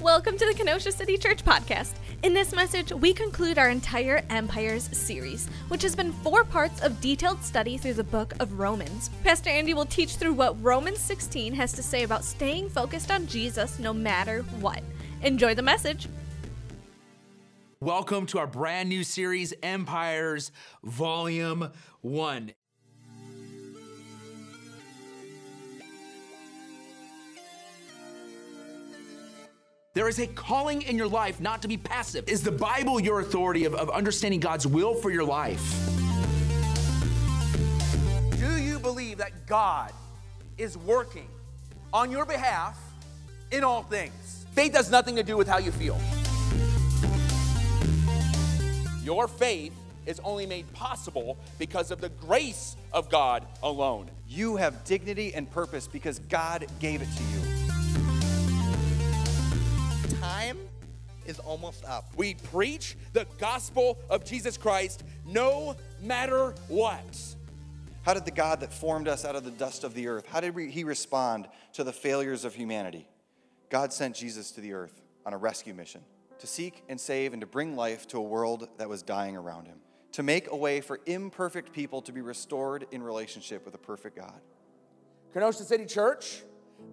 Welcome to the Kenosha City Church podcast. In this message, we conclude our entire Empires series, which has been four parts of detailed study through the book of Romans. Pastor Andy will teach through what Romans 16 has to say about staying focused on Jesus no matter what. Enjoy the message. Welcome to our brand new series, Empires Volume 1. There is a calling in your life not to be passive. Is the Bible your authority of, of understanding God's will for your life? Do you believe that God is working on your behalf in all things? Faith has nothing to do with how you feel. Your faith is only made possible because of the grace of God alone. You have dignity and purpose because God gave it to you. Time is almost up. We preach the gospel of Jesus Christ no matter what. How did the God that formed us out of the dust of the earth, how did he respond to the failures of humanity? God sent Jesus to the earth on a rescue mission to seek and save and to bring life to a world that was dying around him, to make a way for imperfect people to be restored in relationship with a perfect God. Kenosha City Church,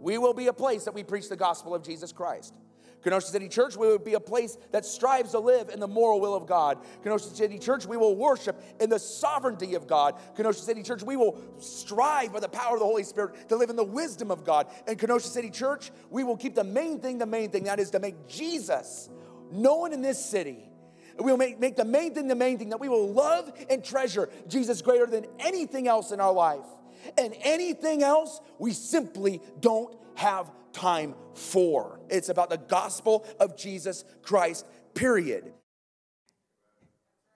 we will be a place that we preach the gospel of Jesus Christ. Kenosha City Church, we will be a place that strives to live in the moral will of God. Kenosha City Church, we will worship in the sovereignty of God. Kenosha City Church, we will strive by the power of the Holy Spirit to live in the wisdom of God. And Kenosha City Church, we will keep the main thing the main thing, that is to make Jesus known in this city. We'll make, make the main thing the main thing, that we will love and treasure Jesus greater than anything else in our life. And anything else, we simply don't have time for. It's about the gospel of Jesus Christ, period.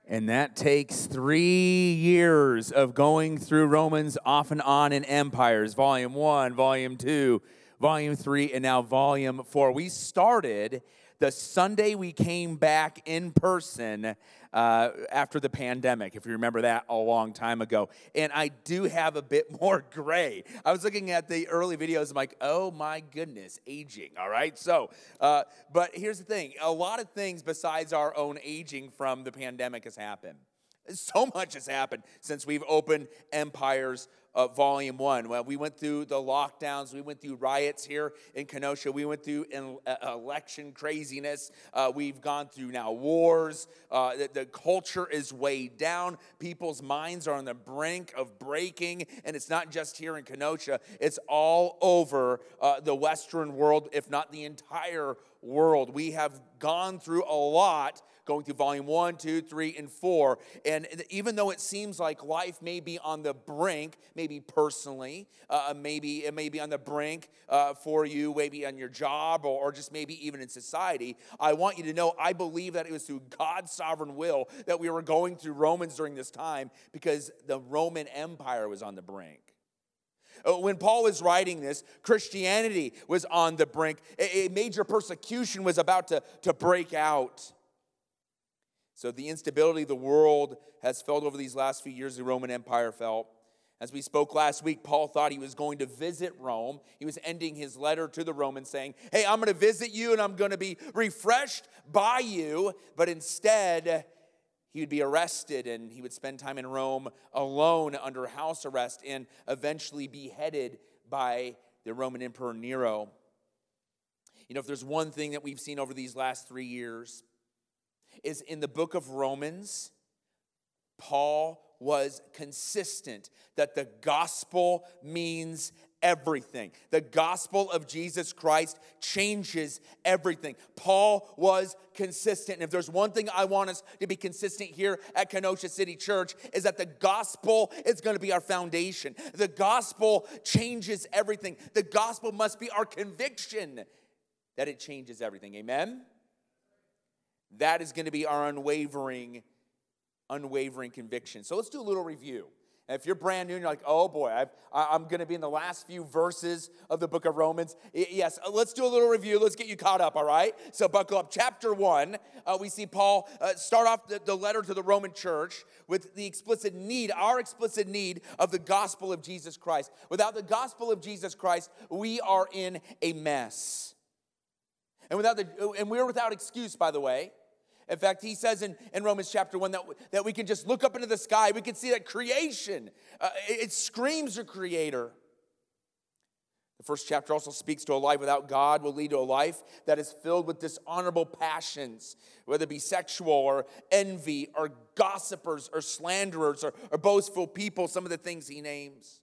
And that takes three years of going through Romans off and on in Empires, Volume 1, Volume 2, Volume 3, and now Volume 4. We started the Sunday we came back in person uh, after the pandemic, if you remember that a long time ago. And I do have a bit more gray. I was looking at the early videos, I'm like, oh my goodness, aging, all right? So, uh, but here's the thing a lot of things besides our own aging from the pandemic has happened. So much has happened since we've opened Empires uh, Volume 1. Well, we went through the lockdowns, we went through riots here in Kenosha, we went through in, uh, election craziness, uh, we've gone through now wars. Uh, the, the, culture is weighed down, people's minds are on the brink of breaking, and it's not just here in Kenosha, it's all over uh, the Western world, if not the entire world. We have gone through a lot going through volume one, two, three, and four. And even though it seems like life may be on the brink, maybe personally, uh, maybe it may be on the brink uh, for you, maybe on your job, or, or just maybe even in society, I want you to know I believe that it was through God's sovereign will that we were going through Romans during this time because the Roman Empire was on the brink. Uh, when Paul was writing this, Christianity was on the brink. A major persecution was about to, to break out. So, the instability the world has felt over these last few years, the Roman Empire felt. As we spoke last week, Paul thought he was going to visit Rome. He was ending his letter to the Romans saying, Hey, I'm going to visit you and I'm going to be refreshed by you. But instead, he would be arrested and he would spend time in Rome alone under house arrest and eventually beheaded by the Roman Emperor Nero. You know, if there's one thing that we've seen over these last three years, is in the book of Romans, Paul was consistent that the gospel means everything. The gospel of Jesus Christ changes everything. Paul was consistent. And if there's one thing I want us to be consistent here at Kenosha City Church is that the gospel is going to be our foundation. The gospel changes everything. The gospel must be our conviction that it changes everything. Amen. That is going to be our unwavering, unwavering conviction. So let's do a little review. And if you're brand new and you're like, oh boy, i am going to be in the last few verses of the book of Romans. Yes, uh, let's do a little review. Let's get you caught up, all right? So buckle up. Chapter one, uh, we see Paul uh, start off the, the letter to the Roman church with the explicit need, our explicit need of the gospel of Jesus Christ. Without the gospel of Jesus Christ, we are in a mess. And, without the, and we're without excuse, by the way. In fact, he says in, in Romans chapter 1 that, that we can just look up into the sky. We can see that creation, uh, it, it screams a creator. The first chapter also speaks to a life without God will lead to a life that is filled with dishonorable passions, whether it be sexual or envy or gossipers or slanderers or, or boastful people, some of the things he names.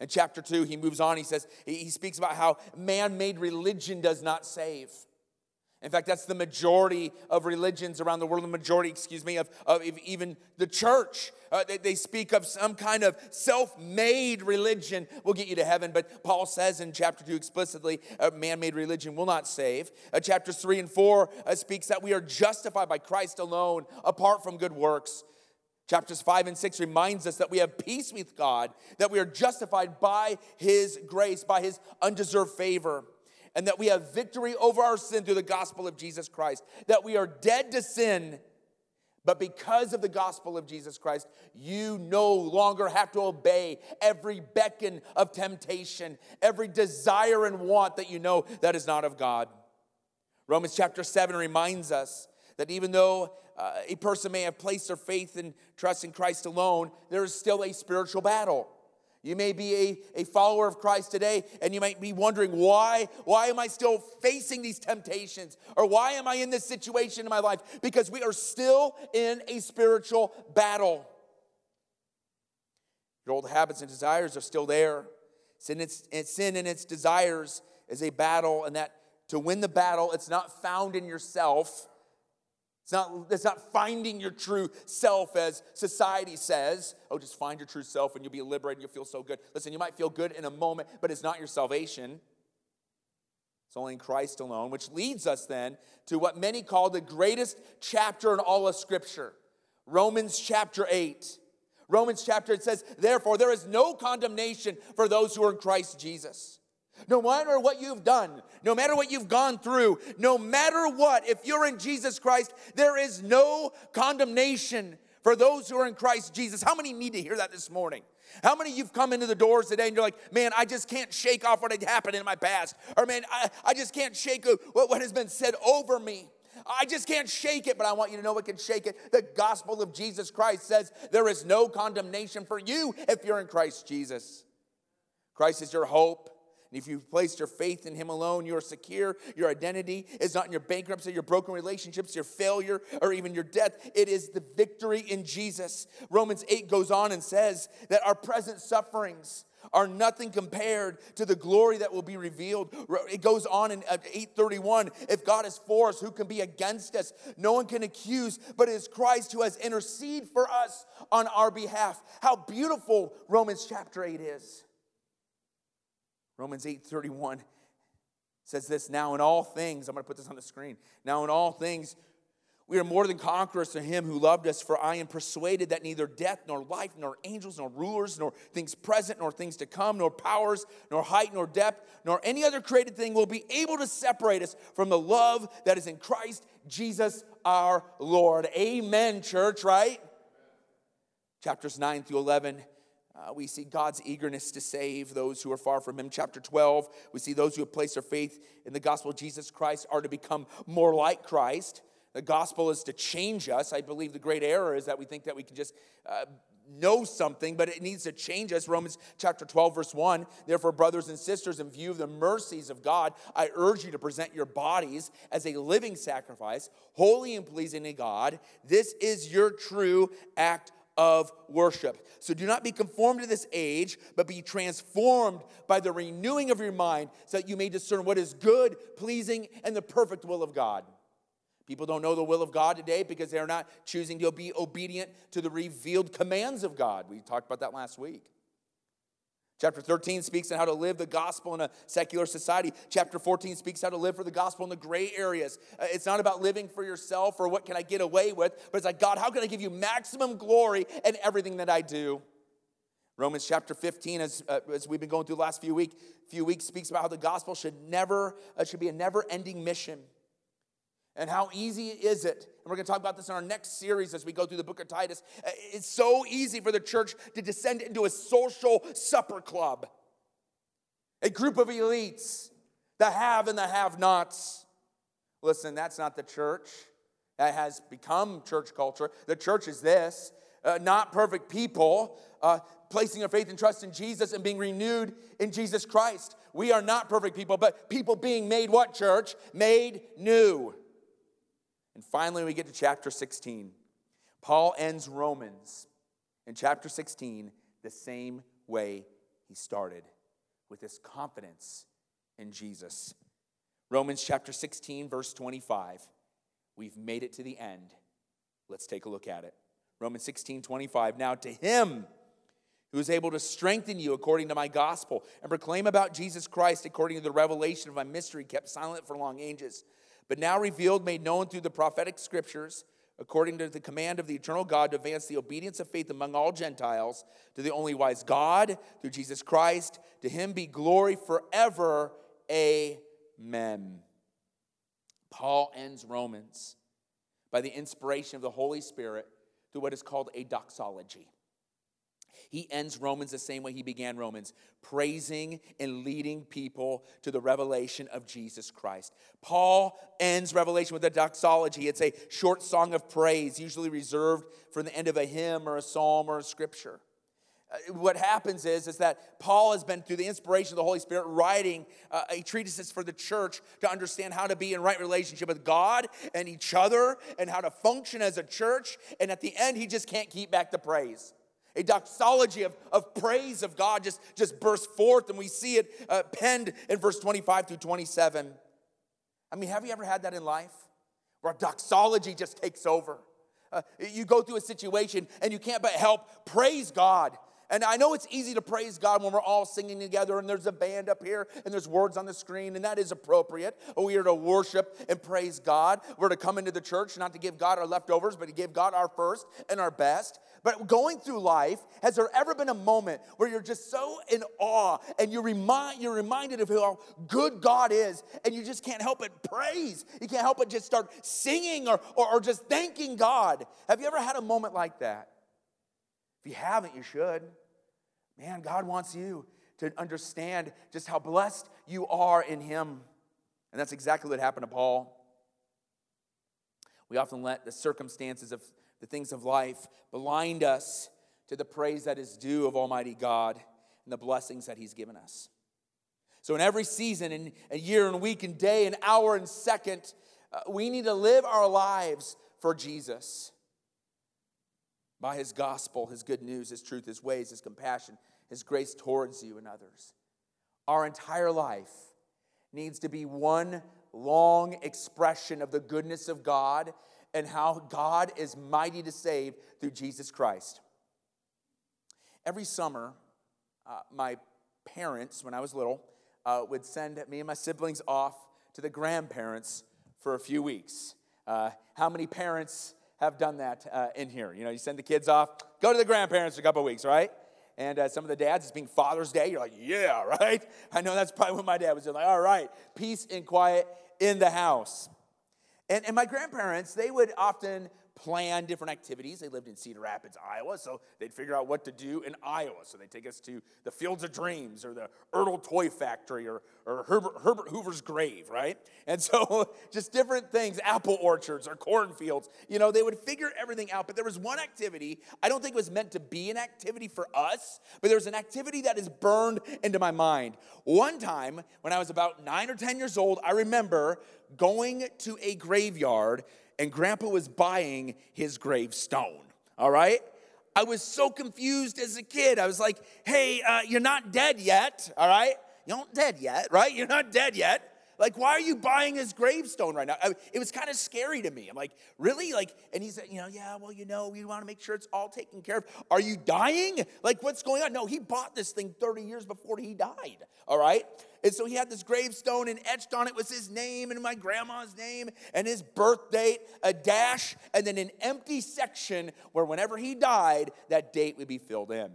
In chapter 2, he moves on. He says, he speaks about how man made religion does not save. In fact, that's the majority of religions around the world, the majority, excuse me, of, of even the church. Uh, they, they, speak of some kind of self made religion will get you to heaven. But Paul says in chapter 2 explicitly, uh, man made religion will not save. Uh, chapters 3 and 4 uh, speaks that we are justified by Christ alone, apart from good works. Chapters 5 and 6 reminds us that we have peace with God, that we are justified by his grace, by his undeserved favor and that we have victory over our sin through the gospel of Jesus Christ, that we are dead to sin. But because of the gospel of Jesus Christ, you no longer have to obey every beckon of temptation, every desire and want that you know that is not of God. Romans chapter 7 reminds us that even though uh, a person may have placed their faith and trust in Christ alone, there is still a spiritual battle. You may be a, a follower of Christ today and you might be wondering why, why am I still facing these temptations? Or why am I in this situation in my life? Because we are still in a spiritual battle. Your old habits and desires are still there. Sin, it's, sin and its desires is a battle, and that to win the battle, it's not found in yourself it's not, it's not finding your true self as society says. Oh, just find your true self and you'll be liberated and you'll feel so good. Listen, you might feel good in a moment, but it's not your salvation. It's only in Christ alone, which leads us then to what many call the greatest chapter in all of Scripture Romans chapter 8. Romans chapter, it says, Therefore, there is no condemnation for those who are in Christ Jesus. No matter what you've done, no matter what you've gone through, no matter what, if you're in Jesus Christ, there is no condemnation for those who are in Christ Jesus. How many need to hear that this morning? How many you've come into the doors today and you're like, man, I just can't shake off what had happened in my past? Or man, I, I just can't shake what, what has been said over me. I just can't shake it, but I want you to know what can shake it. The gospel of Jesus Christ says there is no condemnation for you if you're in Christ Jesus. Christ is your hope. If you've placed your faith in Him alone, you are secure. Your identity is not in your bankruptcy, your broken relationships, your failure, or even your death. It is the victory in Jesus. Romans 8 goes on and says that our present sufferings are nothing compared to the glory that will be revealed. It goes on in uh, 831 if God is for us, who can be against us? No one can accuse, but it is Christ who has interceded for us on our behalf. How beautiful Romans chapter 8 is. Romans 8:31 says this, now in all things, I'm going to put this on the screen. Now in all things we are more than conquerors to him who loved us, for I am persuaded that neither death, nor life, nor angels, nor rulers, nor things present, nor things to come, nor powers, nor height, nor depth, nor any other created thing will be able to separate us from the love that is in Christ Jesus our Lord. Amen, church, right? Chapters 9 through 11 uh, we see God's eagerness to save those who are far from Him. Chapter 12, we see those who have placed their faith in the gospel of Jesus Christ are to become more like Christ. The gospel is to change us. I believe the great error is that we think that we can just uh, know something, but it needs to change us. Romans chapter 12, verse 1. Therefore, brothers and sisters, in view of the mercies of God, I urge you to present your bodies as a living sacrifice, holy and pleasing to God. This is your true act of worship. So do not be conformed to this age, but be transformed by the renewing of your mind so that you may discern what is good, pleasing, and the perfect will of God. People don't know the will of God today because they're not choosing to be obedient to the revealed commands of God. We talked about that last week. Chapter 13 speaks on how to live the gospel in a secular society. Chapter 14 speaks how to live for the gospel in the gray areas. Uh, it's not about living for yourself or what can I get away with, but it's like, God, how can I give you maximum glory in everything that I do? Romans chapter 15, as, uh, as we've been going through the last few, week, few weeks, speaks about how the gospel should never, uh, should be a never-ending mission. And how easy is it? And we're going to talk about this in our next series as we go through the book of Titus. Uh, it's so easy for the church to descend into a social supper club, a group of elites, the have and the have nots. Listen, that's not the church. That has become church culture. The church is this uh, not perfect people uh, placing their faith and trust in Jesus and being renewed in Jesus Christ. We are not perfect people, but people being made what, church? Made new. And finally, we get to chapter 16. Paul ends Romans in chapter 16 the same way he started with this confidence in Jesus. Romans chapter 16, verse 25. We've made it to the end. Let's take a look at it. Romans 16, 25. Now to him who is able to strengthen you according to my gospel and proclaim about Jesus Christ according to the revelation of my mystery kept silent for long ages, but now revealed, made known through the prophetic scriptures, according to the command of the eternal God to advance the obedience of faith among all Gentiles, to the only wise God, through Jesus Christ, to him be glory forever. Amen. Paul ends Romans by the inspiration of the Holy Spirit through what is called a doxology. He ends Romans the same way he began Romans, praising and leading people to the revelation of Jesus Christ. Paul ends Revelation with a doxology. It's a short song of praise, usually reserved for the end of a hymn or a psalm or a scripture. Uh, what happens is, is that Paul has been, through the inspiration of the Holy Spirit, writing uh, a treatise for the church to understand how to be in right relationship with God and each other and how to function as a church. And at the end, he just can't keep back the praise a doxology of, of praise of God just, just bursts forth, and we see it uh, penned in verse 25 through 27. I mean, have you ever had that in life? Where a doxology just takes over. Uh, you go through a situation and you can't but help praise God. And I know it's easy to praise God when we're all singing together and there's a band up here and there's words on the screen, and that is appropriate. We are to worship and praise God. We're to come into the church not to give God our leftovers, but to give God our first and our best. But going through life, has there ever been a moment where you're just so in awe and you remind, you're reminded of how good God is and you just can't help but praise? You can't help but just start singing or, or, or just thanking God. Have you ever had a moment like that? If you haven't, you should. Man, God wants you to understand just how blessed you are in Him. And that's exactly what happened to Paul. We often let the circumstances of the things of life blind us to the praise that is due of Almighty God and the blessings that He's given us. So, in every season, in a year and week and day and hour and second, uh, we need to live our lives for Jesus by His gospel, His good news, His truth, His ways, His compassion, His grace towards you and others. Our entire life needs to be one long expression of the goodness of God and how God is mighty to save through Jesus Christ. Every summer, uh, my parents, when I was little, uh, would send me and my siblings off to the grandparents for a few weeks. Uh, how many parents have done that uh, in here? You know, you send the kids off, go to the grandparents for a couple weeks, right? And uh, some of the dads, it's being Father's Day. You're like, yeah, right? I know that's probably what my dad was doing. Like, all right, peace and quiet in the house. And, and my grandparents, they would often plan different activities. They lived in Cedar Rapids, Iowa, so they'd figure out what to do in Iowa. So they'd take us to the Fields of Dreams or the Ertl Toy Factory or, or Herbert, Herbert Hoover's grave, right? And so just different things, apple orchards or cornfields. You know, they would figure everything out. But there was one activity, I don't think it was meant to be an activity for us, but there was an activity that is burned into my mind. One time when I was about nine or 10 years old, I remember going to a graveyard and grandpa was buying his gravestone. All right? I was so confused as a kid. I was like, hey, uh, you're not dead yet. All right? You're not dead yet, right? You're not dead yet. Like, why are you buying his gravestone right now? I, it was kind of scary to me. I'm like, really? Like, and he said, you know, yeah, well, you know, we want to make sure it's all taken care of. Are you dying? Like, what's going on? No, he bought this thing 30 years before he died. All right? And so he had this gravestone, and etched on it was his name and my grandma's name and his birth date, a dash, and then an empty section where whenever he died, that date would be filled in.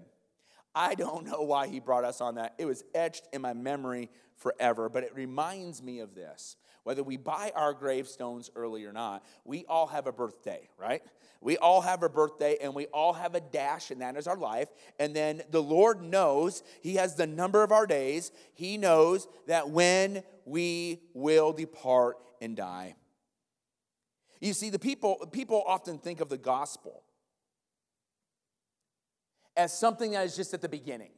I don't know why he brought us on that. It was etched in my memory forever, but it reminds me of this. Whether we buy our gravestones early or not, we all have a birthday, right? We all have a birthday and we all have a dash, and that is our life. And then the Lord knows, He has the number of our days. He knows that when we will depart and die. You see, the people, people often think of the gospel as something that is just at the beginning.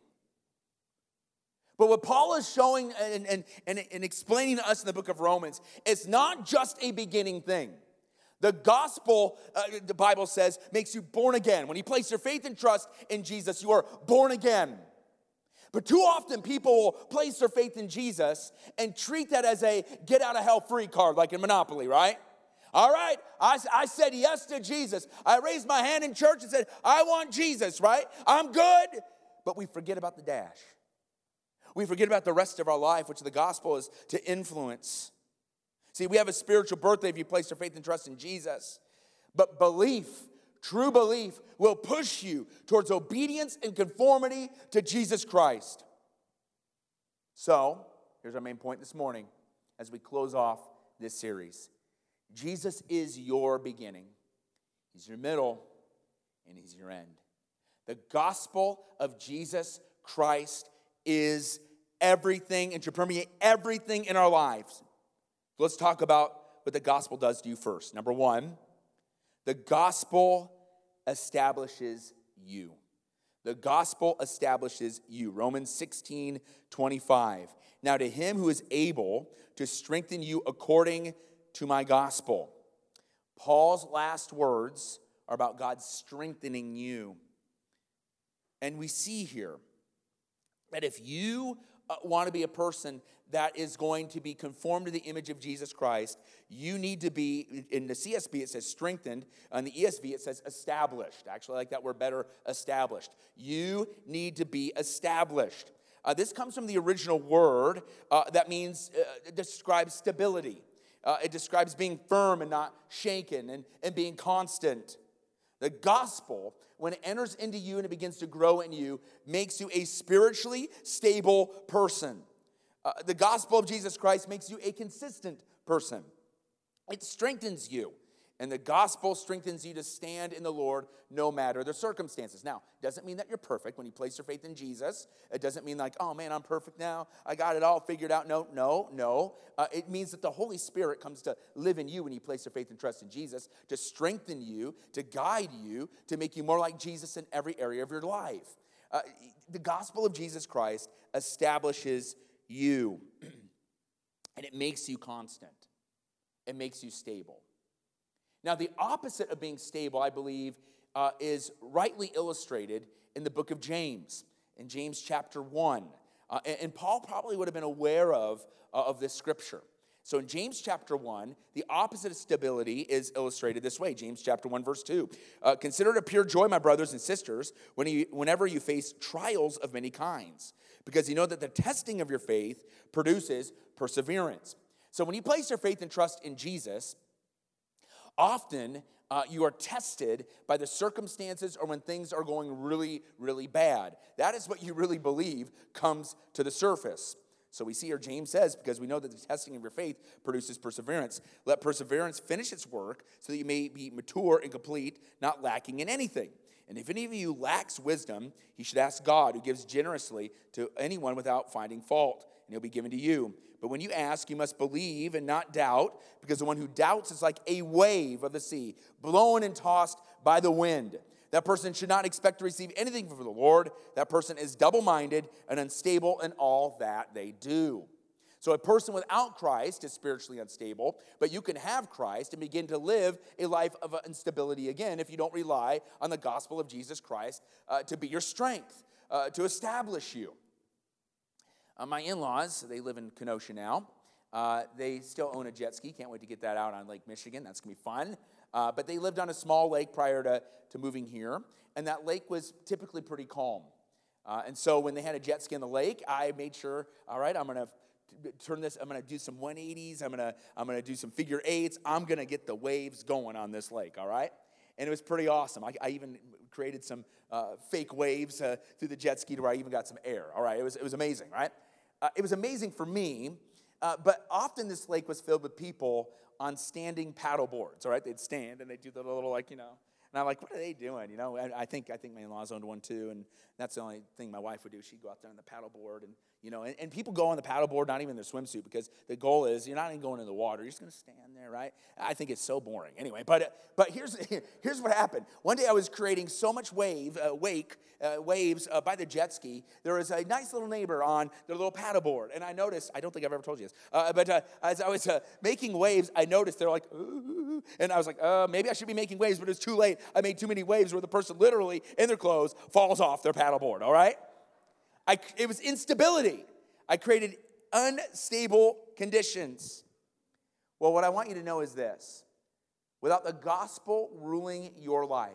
But what Paul is showing and, and, and, and explaining to us in the book of Romans, it's not just a beginning thing. The gospel, uh, the Bible says, makes you born again. When you place your faith and trust in Jesus, you are born again. But too often people will place their faith in Jesus and treat that as a get out of hell free card, like in Monopoly, right? All right, I, I said yes to Jesus. I raised my hand in church and said, I want Jesus, right? I'm good. But we forget about the dash. We forget about the rest of our life, which the gospel is to influence. See, we have a spiritual birthday if you place your faith and trust in Jesus. But belief, true belief, will push you towards obedience and conformity to Jesus Christ. So, here's our main point this morning as we close off this series Jesus is your beginning, He's your middle, and He's your end. The gospel of Jesus Christ is everything and to permeate everything in our lives. Let's talk about what the gospel does to you first. Number one, the gospel establishes you. The gospel establishes you. Romans 16, 25. Now, to him who is able to strengthen you according to my gospel. Paul's last words are about God strengthening you. And we see here that if you uh, want to be a person that is going to be conformed to the image of Jesus Christ, you need to be, in the CSB it says strengthened, on the ESV it says established. Actually, I like that word better, established. You need to be established. Uh, this comes from the original word uh, that means, uh, describes stability. Uh, it describes being firm and not shaken and, and being constant. The gospel, when it enters into you and it begins to grow in you, makes you a spiritually stable person. Uh, the gospel of Jesus Christ makes you a consistent person. It strengthens you. And the gospel strengthens you to stand in the Lord no matter the circumstances. Now, doesn't mean that you're perfect when you place your faith in Jesus. It doesn't mean like, oh man, I'm perfect now. I got it all figured out. No, no, no. Uh, it means that the Holy Spirit comes to live in you when you place your faith and trust in Jesus, to strengthen you, to guide you, to make you more like Jesus in every area of your life. Uh, the gospel of Jesus Christ establishes you, and it makes you constant, it makes you stable. Now, the opposite of being stable, I believe, uh, is rightly illustrated in the book of James, in James chapter 1. Uh, and, and, Paul probably would have been aware of, uh, of this scripture. So in James chapter 1, the opposite of stability is illustrated this way James chapter 1, verse 2. Uh, Consider it a pure joy, my brothers and sisters, when you, whenever you face trials of many kinds, because you know that the testing of your faith produces perseverance. So when you place your faith and trust in Jesus, Often, uh, you are tested by the circumstances or when things are going really, really bad. That is what you really believe comes to the surface. So we see here James says, because we know that the testing of your faith produces perseverance. Let perseverance finish its work so that you may be mature and complete, not lacking in anything. And if any of you lacks wisdom, he should ask God, who gives generously to anyone without finding fault, and he'll be given to you. But when you ask, you must believe and not doubt, because the one who doubts is like a wave of the sea, blown and tossed by the wind. That person should not expect to receive anything from the Lord. That person is double minded and unstable in all that they do. So, a person without Christ is spiritually unstable, but you can have Christ and begin to live a life of instability again if you don't rely on the gospel of Jesus Christ uh, to be your strength, uh, to establish you. Uh, my in laws, they live in Kenosha now. Uh, they still own a jet ski. Can't wait to get that out on Lake Michigan. That's going to be fun. Uh, but they lived on a small lake prior to, to moving here, and that lake was typically pretty calm. Uh, and so when they had a jet ski in the lake, I made sure, all right, I'm going to turn this, I'm going to do some 180s, I'm going to I'm going to do some figure eights. I'm going to get the waves going on this lake, all right? And it was pretty awesome. I, I even created some uh, fake waves uh, through the jet ski to where I even got some air, all right? It was, it was amazing, right? Uh, it was amazing for me, uh, but often this lake was filled with people on standing paddle boards, all right? They'd stand and they'd do the little, like, you know, And I'm like, what are they doing? You know, I, I think I think my in-laws owned one too, and that's the only thing my wife would do. She'd go out there on the paddle board and you know, and, and people go on the paddleboard not even in their swimsuit because the goal is you're not even going in the water. You're just going to stand there, right? I think it's so boring. Anyway, but but here's here's what happened. One day I was creating so much wave uh, wake uh, waves uh, by the jet ski. There was a nice little neighbor on their little paddleboard, and I noticed. I don't think I've ever told you this, uh, but uh, as I was uh, making waves, I noticed they're like, Ooh, and I was like, maybe I should be making waves, but it's too late. I made too many waves where the person literally in their clothes falls off their paddleboard. All right. I, it was instability. I created unstable conditions. Well, what I want you to know is this without the gospel ruling your life,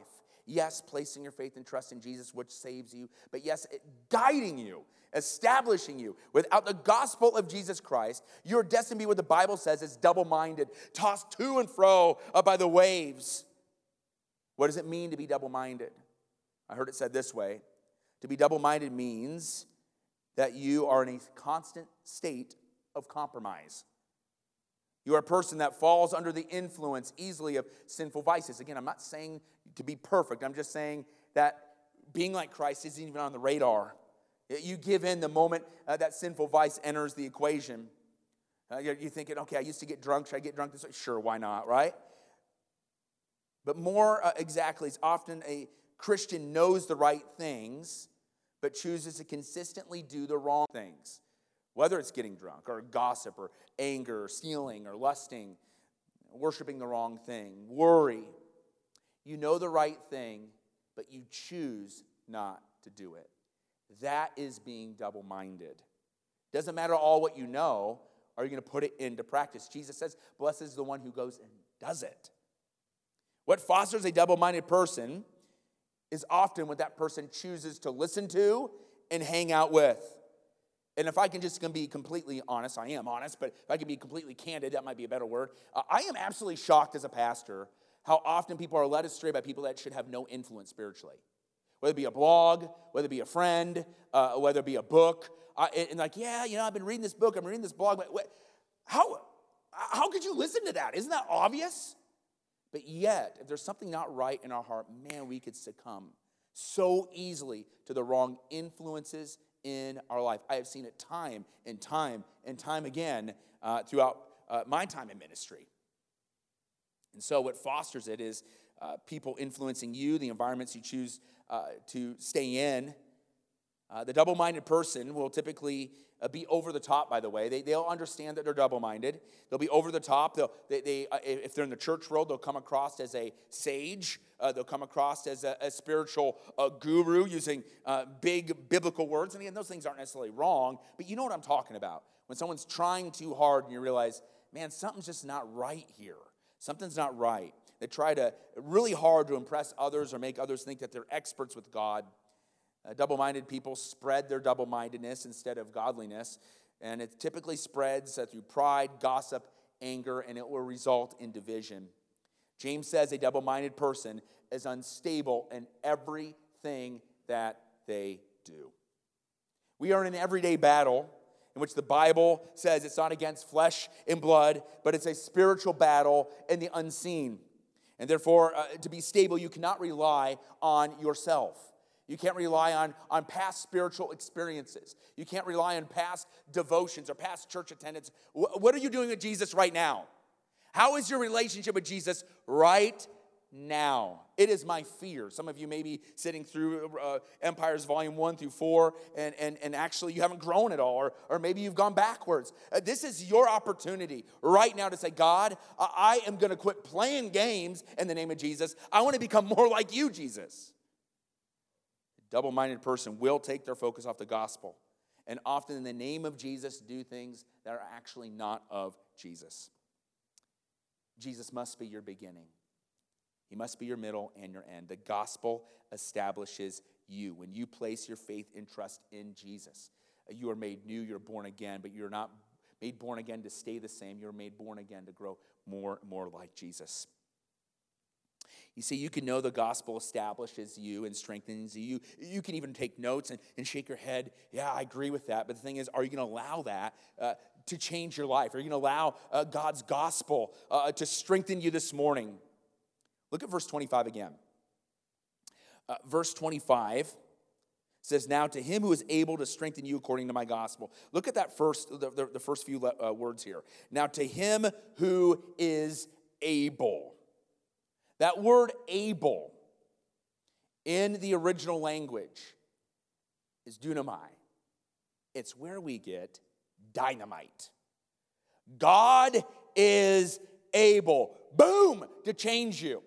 yes, placing your faith and trust in Jesus, which saves you, but yes, guiding you, establishing you. Without the gospel of Jesus Christ, you're destined to be what the Bible says is double minded, tossed to and fro uh, by the waves. What does it mean to be double minded? I heard it said this way to be double minded means that you are in a constant state of compromise. You are a person that falls under the influence easily of sinful vices. Again, I'm not saying to be perfect, I'm just saying that being like Christ isn't even on the radar. You give in the moment uh, that sinful vice enters the equation. Uh, you're, you're thinking, okay, I used to get drunk. Should I get drunk this way? Sure, why not, right? But more uh, exactly, it's often a Christian knows the right things, but chooses to consistently do the wrong things, whether it's getting drunk or gossip or anger or stealing or lusting, worshiping the wrong thing, worry. You know the right thing, but you choose not to do it. That is being double minded. Doesn't matter all what you know, are you going to put it into practice? Jesus says, Blessed is the one who goes and does it. What fosters a double minded person is often what that person chooses to listen to and hang out with. And if I can just be completely honest, I am honest, but if I can be completely candid, that might be a better word. Uh, I am absolutely shocked as a pastor how often people are led astray by people that should have no influence spiritually. Whether it be a blog, whether it be a friend, uh, whether it be a book. Uh, and, and, like, yeah, you know, I've been reading this book, I'm reading this blog. But how, how could you listen to that? Isn't that obvious? But yet, if there's something not right in our heart, man, we could succumb so easily to the wrong influences in our life. I have seen it time and time and time again uh, throughout uh, my time in ministry. And so, what fosters it is uh, people influencing you, the environments you choose uh, to stay in. Uh, the double minded person will typically uh, be over the top, by the way. They, they'll understand that they're double minded. They'll be over the top. They'll, they, they uh, if they're in the church world, they'll come across as a sage. Uh, they'll come across as a, a spiritual uh, guru using big biblical words. And again, those things aren't necessarily wrong, but you know what I'm talking about. When someone's trying too hard and you realize, man, something's just not right here. Something's not right. They try to really hard to impress others or make others think that they're experts with God. Uh, double minded people spread their double mindedness instead of godliness, and it typically spreads uh, through pride, gossip, anger, and it will result in division. James says a double minded person is unstable in everything that they do. We are in an everyday battle in which the Bible says it's not against flesh and blood, but it's a spiritual battle in the unseen. And therefore, uh, to be stable, you cannot rely on yourself. You can't rely on, on past spiritual experiences. You can't rely on past devotions or past church attendance. what are you doing with Jesus right now? How is your relationship with Jesus right now? It is my fear. Some of you may be sitting through uh, Empires Volume 1 through 4, and, and, and actually you haven't grown at all, or, or maybe you've gone backwards. Uh, this is your opportunity right now to say, God, I am going to quit playing games in the name of Jesus. I want to become more like you, Jesus double minded person will take their focus off the gospel and often, in the name of Jesus, do things that are actually not of Jesus. Jesus must be your beginning, He must be your middle and your end. The gospel establishes you. When you place your faith and trust in Jesus, you are made new, you're born again, but you're not made born again to stay the same. You're made born again to grow more and more like Jesus. You see, you can know the gospel establishes you and strengthens you. You can even take notes and, and shake your head. Yeah, I agree with that. But the thing is, are you going to allow that uh, to change your life? Are you going to allow uh, God's gospel uh, to strengthen you this morning? Look at verse 25 again. Uh, verse 25 says, Now to him who is able to strengthen you according to my gospel. Look at that first, the, the, the first few uh, words here. Now to him who is able. That word able in the original language is dunamai. It's where we get dynamite. God is able, boom, to change you.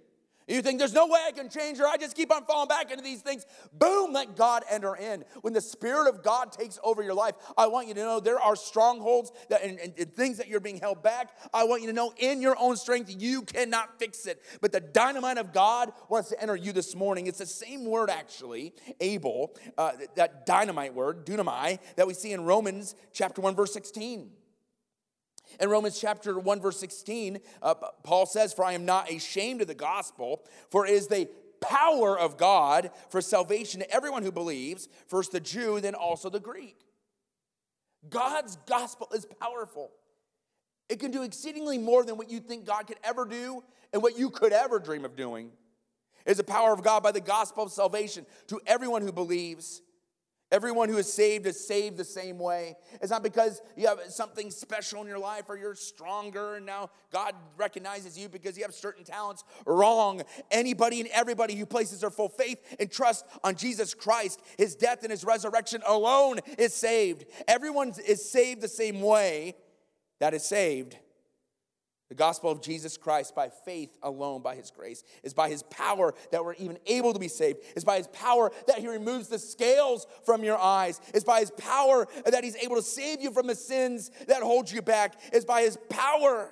You think there's no way I can change her. I just keep on falling back into these things. Boom, let God enter in. When the Spirit of God takes over your life, I want you to know there are strongholds that, and, and, and things that you're being held back. I want you to know in your own strength, you cannot fix it. But the dynamite of God wants to enter you this morning. It's the same word, actually, able, uh, that dynamite word, dunamai, that we see in Romans chapter 1, verse 16. In Romans chapter 1, verse 16, uh, Paul says, For I am not ashamed of the gospel, for it is the power of God for salvation to everyone who believes, first the Jew, then also the Greek. God's gospel is powerful. It can do exceedingly more than what you think God could ever do and what you could ever dream of doing. It is the power of God by the gospel of salvation to everyone who believes. Everyone who is saved is saved the same way. It's not because you have something special in your life or you're stronger and now God recognizes you because you have certain talents. Wrong. Anybody and everybody who places their full faith and trust on Jesus Christ, his death and his resurrection alone is saved. Everyone is saved the same way that is saved. The gospel of Jesus Christ by faith alone, by his grace, is by his power that we're even able to be saved. Is by his power that he removes the scales from your eyes. Is by his power that he's able to save you from the sins that hold you back. Is by his power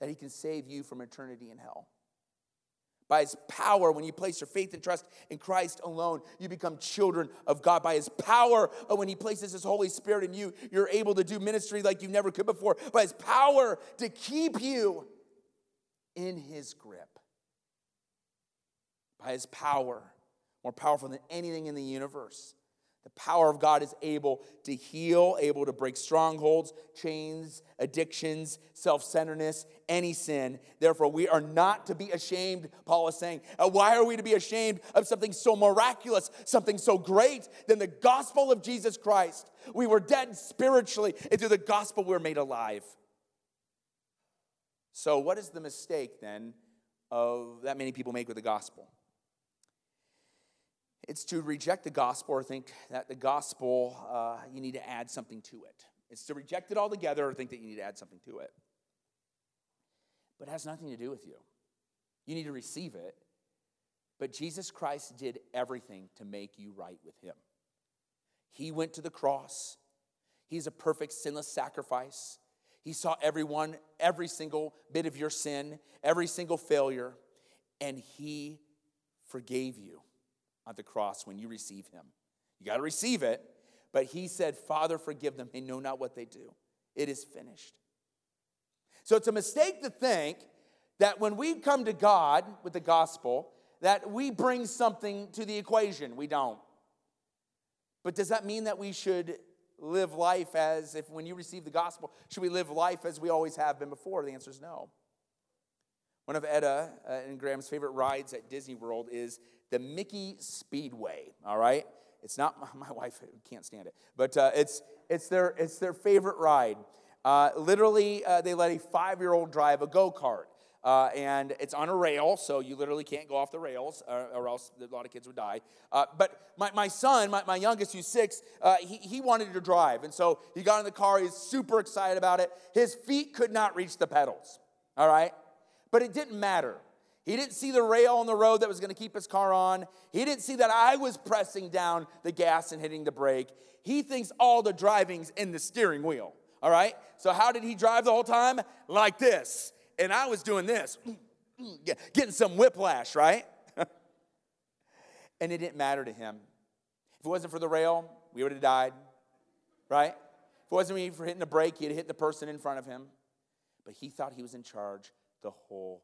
that he can save you from eternity in hell. By his power, when you place your faith and trust in Christ alone, you become children of God. By his power, uh, when he places his Holy Spirit in you, you're able to do ministry like you never could before. By his power to keep you in his grip. By his power, more powerful than anything in the universe. The power of God is able to heal, able to break strongholds, chains, addictions, self centeredness, any sin. Therefore, we are not to be ashamed, Paul is saying. Uh, why are we to be ashamed of something so miraculous, something so great than the gospel of Jesus Christ? We were dead spiritually, and through the gospel, we're made alive. So, what is the mistake then of that many people make with the gospel? It's to reject the gospel or think that the gospel, uh, you need to add something to it. It's to reject it altogether or think that you need to add something to it. But it has nothing to do with you. You need to receive it. But Jesus Christ did everything to make you right with Him. He went to the cross, He's a perfect, sinless sacrifice. He saw everyone, every single bit of your sin, every single failure, and He forgave you at the cross when you receive him. You got to receive it. But he said, Father, forgive them. They know not what they do. It is finished. So it's a mistake to think that when we come to God with the gospel, that we bring something to the equation. We don't. But does that mean that we should live life as if when you receive the gospel, should we live life as we always have been before? The answer is no. One of Etta uh, and Graham's favorite rides at Disney World is the Mickey Speedway, all right? It's not, my, wife can't stand it, but uh, it's, it's, their, it's their favorite ride. Uh, literally, uh, they let a five year old drive a go kart. Uh, and it's on a rail, so you literally can't go off the rails, or, or else a lot of kids would die. Uh, but my, my son, my, my youngest, who's six, uh, he, he wanted to drive. And so he got in the car, he's super excited about it. His feet could not reach the pedals, all right? But it didn't matter he didn't see the rail on the road that was going to keep his car on. He didn't see that I was pressing down the gas and hitting the brake. He thinks all the driving's in the steering wheel. All right? So, how did he drive the whole time? Like this. And I was doing this, getting some whiplash, right? and it didn't matter to him. If it wasn't for the rail, we would have died, right? If it wasn't me for hitting the brake, he'd hit the person in front of him. But he thought he was in charge the whole.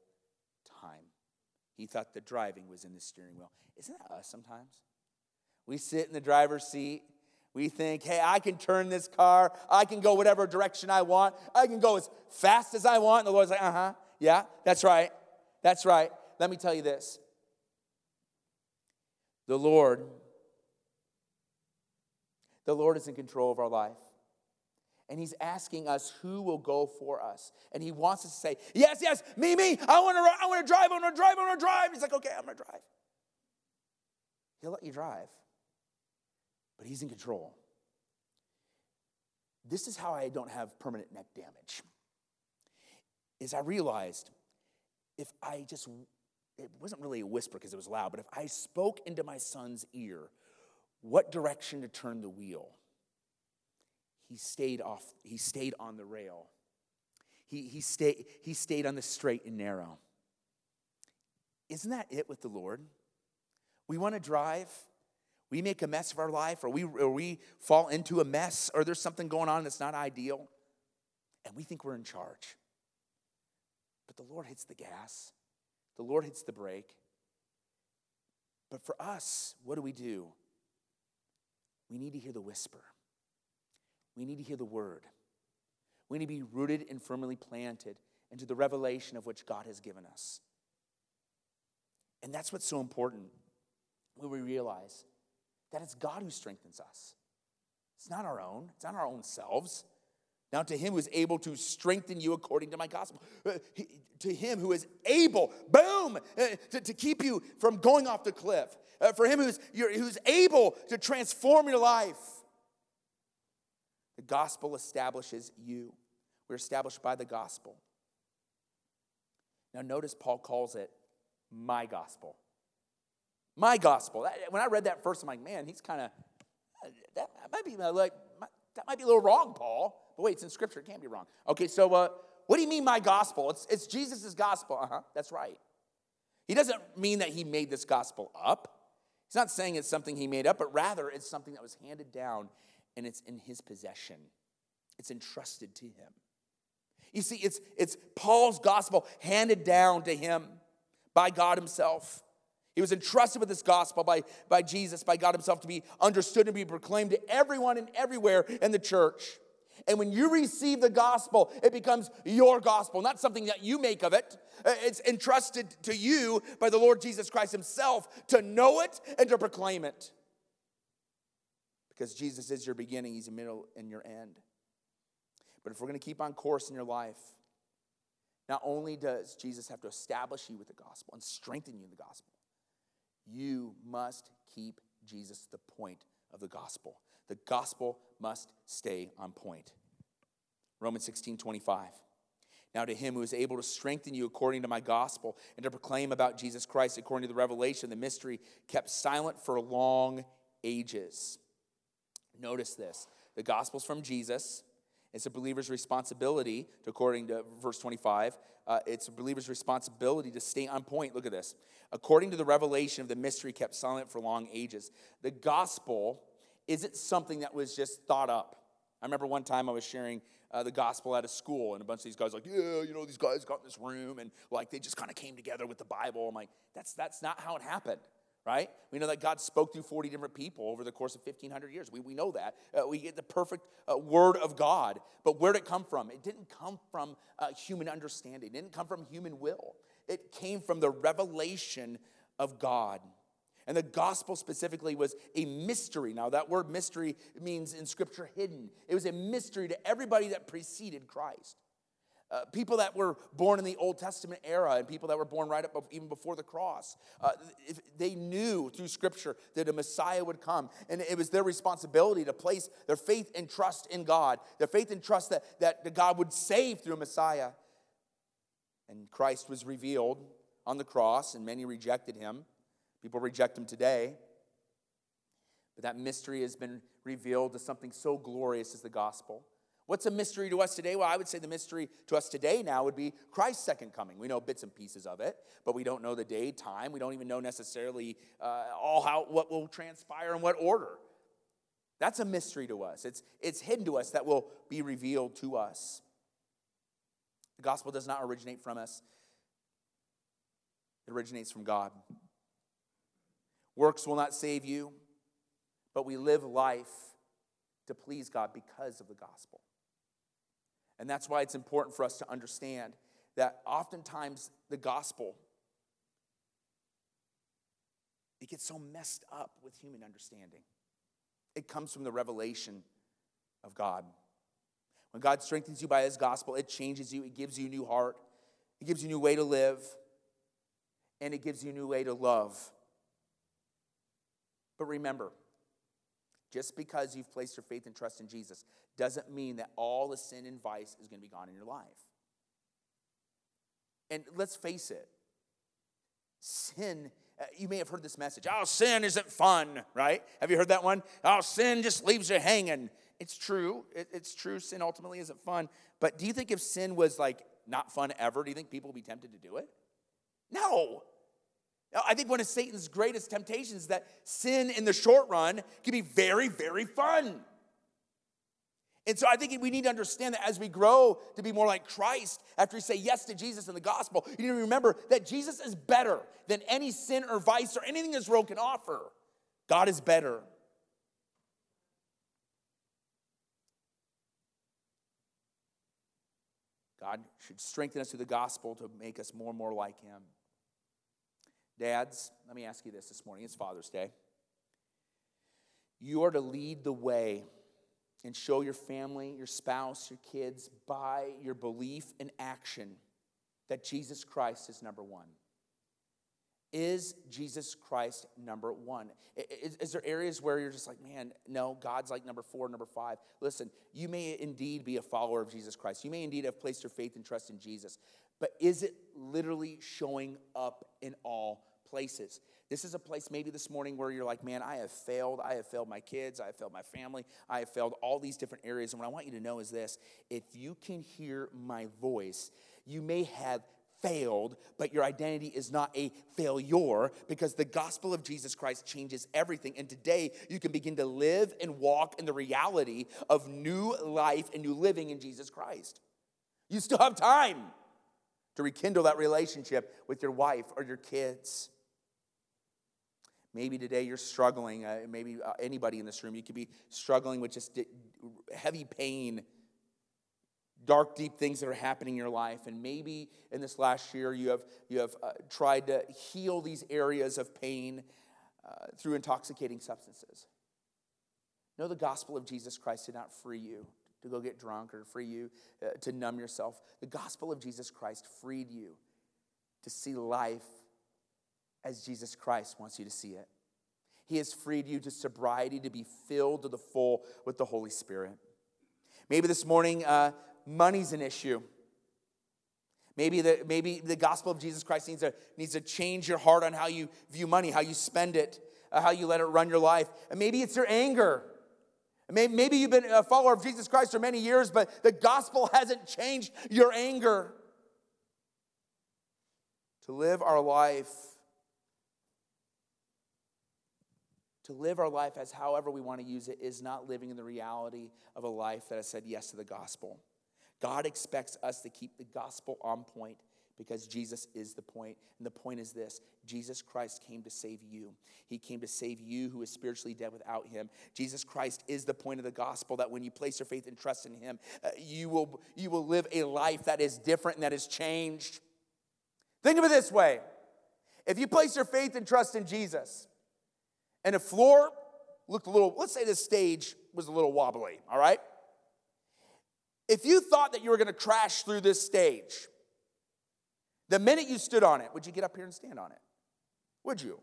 He thought the driving was in the steering wheel. Isn't that us sometimes? We sit in the driver's seat. We think, hey, I can turn this car. I can go whatever direction I want. I can go as fast as I want. And the Lord's like, uh huh. Yeah, that's right. That's right. Let me tell you this The Lord, the Lord is in control of our life. And he's asking us who will go for us. And he wants us to say, Yes, yes, me, me. I want to I want to drive, I want to drive, I want to drive. He's like, Okay, I'm to drive. He'll let you drive, but he's in control. This is how I don't have permanent neck damage. Is I realized if I just it wasn't really a whisper because it was loud, but if I spoke into my son's ear what direction to turn the wheel, he stayed off, he stayed on the rail. He, he, stayed, he stayed on the straight and narrow. Isn't that it with the Lord? We want to drive, we make a mess of our life, or we, or we fall into a mess, or there's something going on that's not ideal, and we think we're in charge. But the Lord hits the gas, the Lord hits the brake. But for us, what do we do? We need to hear the whisper. We need to hear the word. We need to be rooted and firmly planted into the revelation of which God has given us. And that's what's so important when we realize that it's God who strengthens us. It's not our own, it's not our own selves. Now, to him who is able to strengthen you according to my gospel, uh, to him who is able, boom, uh, to, to, keep you from going off the cliff, uh, for him who's, who's able to transform your life. The gospel establishes you. We're established by the gospel. Now, notice Paul calls it my gospel. My gospel. When I read that first, I'm like, man, he's kind of, that might be like, that might be a little wrong, Paul. But wait, it's in Scripture. It can't be wrong. Okay, so uh, what do you mean, my gospel? It's, it's Jesus' gospel. Uh huh, that's right. He doesn't mean that he made this gospel up. He's not saying it's something he made up, but rather it's something that was handed down and it's in his possession. It's entrusted to him. You see, it's, it's Paul's gospel handed down to him by God himself. He was entrusted with this gospel by, by Jesus, by God himself, to be understood and be proclaimed to everyone and everywhere in the church. And when you receive the gospel, it becomes your gospel, not something that you make of it. Uh, it's entrusted to you by the Lord Jesus Christ Himself to know it and to proclaim it because Jesus is your beginning, He's your middle, and your end. But if we're going to keep on course in your life, not only does Jesus have to establish you with the gospel and strengthen you in the gospel, you must keep Jesus the point of the gospel. The gospel must stay on point. Romans 16 25. Now, to him who is able to strengthen you according to my gospel and to proclaim about Jesus Christ according to the revelation, the mystery kept silent for long ages. Notice this the gospel's from Jesus. It's a believer's responsibility, to, according to verse 25, uh, it's a believer's responsibility to stay on point. Look at this. According to the revelation of the mystery kept silent for long ages, the gospel isn't something that was just thought up. I remember one time I was sharing uh, the gospel at a school, and a bunch of these guys like, yeah, you know, these guys got in this room, and like they just kind of came together with the Bible. I'm like, that's that's not how it happened right? We know that God spoke through 40 different people over the course of 1,500 years. We, we know that. Uh, we get the perfect uh, word of God. But where did it come from? It didn't come from uh, human understanding, it didn't come from human will. It came from the revelation of God. And the gospel specifically was a mystery. Now, that word mystery means in scripture hidden. It was a mystery to everybody that preceded Christ. Uh, people that were born in the Old Testament era and people that were born right up even before the cross, uh, they knew through Scripture that a Messiah would come. And it was their responsibility to place their faith and trust in God, their faith and trust that, that God would save through a Messiah. And Christ was revealed on the cross, and many rejected him. People reject him today. But that mystery has been revealed as something so glorious as the gospel. What's a mystery to us today? Well, I would say the mystery to us today now would be Christ's second coming. We know bits and pieces of it, but we don't know the day, time. We don't even know necessarily uh, all how what will transpire in what order. That's a mystery to us. It's, it's hidden to us that will be revealed to us. The gospel does not originate from us, it originates from God. Works will not save you, but we live life to please God because of the gospel. And that's why it's important for us to understand that oftentimes the gospel it gets so messed up with human understanding. It comes from the revelation of God. When God strengthens you by his gospel, it changes you, it gives you a new heart, it gives you a new way to live, and it gives you a new way to love. But remember, just because you've placed your faith and trust in Jesus doesn't mean that all the sin and vice is going to be gone in your life. And let's face it, sin, uh, you may have heard this message oh, sin isn't fun, right? Have you heard that one? Oh, sin just leaves you hanging. It's true. It's true. Sin ultimately isn't fun. But do you think if sin was like not fun ever, do you think people would be tempted to do it? No. I think one of Satan's greatest temptations is that sin in the short run can be very, very fun. And so I think we need to understand that as we grow to be more like Christ, after we say yes to Jesus and the gospel, you need to remember that Jesus is better than any sin or vice or anything this world can offer. God is better. God should strengthen us through the gospel to make us more and more like Him. Dads, let me ask you this this morning. It's Father's Day. You are to lead the way and show your family, your spouse, your kids by your belief and action that Jesus Christ is number one. Is Jesus Christ number one? Is, is, there areas where you're just like, man, no, God's like number four, number five? Listen, you may indeed be a follower of Jesus Christ. You may indeed have placed your faith and trust in Jesus. But is it literally showing up in all places. This is a place maybe this morning where you're like, man, I have failed. I have failed my kids. I have failed my family. I have failed all these different areas. And what I want you to know is this if you can hear my voice, you may have failed, but your identity is not a failure because the gospel of Jesus Christ changes everything. And today you can begin to live and walk in the reality of new life and new living in Jesus Christ. You still have time to rekindle that relationship with your wife or your kids. Maybe today you're struggling, uh, maybe uh, anybody in this room, you could be struggling with just heavy pain, dark, deep things that are happening in your life. And maybe in this last year you have, you have uh, tried to heal these areas of pain uh, through intoxicating substances. Know the gospel of Jesus Christ did not free you to go get drunk or free you uh, to numb yourself. The gospel of Jesus Christ freed you to see life as Jesus Christ wants you to see it. He has freed you to sobriety, to be filled to the full with the Holy Spirit. Maybe this morning, uh, money's an issue. Maybe the, maybe the gospel of Jesus Christ needs to, needs to change your heart on how you view money, how you spend it, uh, how you let it run your life. And maybe it's your anger. Maybe you've been a follower of Jesus Christ for many years, but the gospel hasn't changed your anger. To live our life To live our life as however we want to use it is not living in the reality of a life that has said yes to the gospel. God expects us to keep the gospel on point because Jesus is the point. And the point is this Jesus Christ came to save you. He came to save you who is spiritually dead without him. Jesus Christ is the point of the gospel that when you place your faith and trust in him, uh, you, will, you will live a life that is different and that is changed. Think of it this way if you place your faith and trust in Jesus, and the floor looked a little, let's say the stage was a little wobbly, all right? If you thought that you were gonna crash through this stage, the minute you stood on it, would you get up here and stand on it? Would you?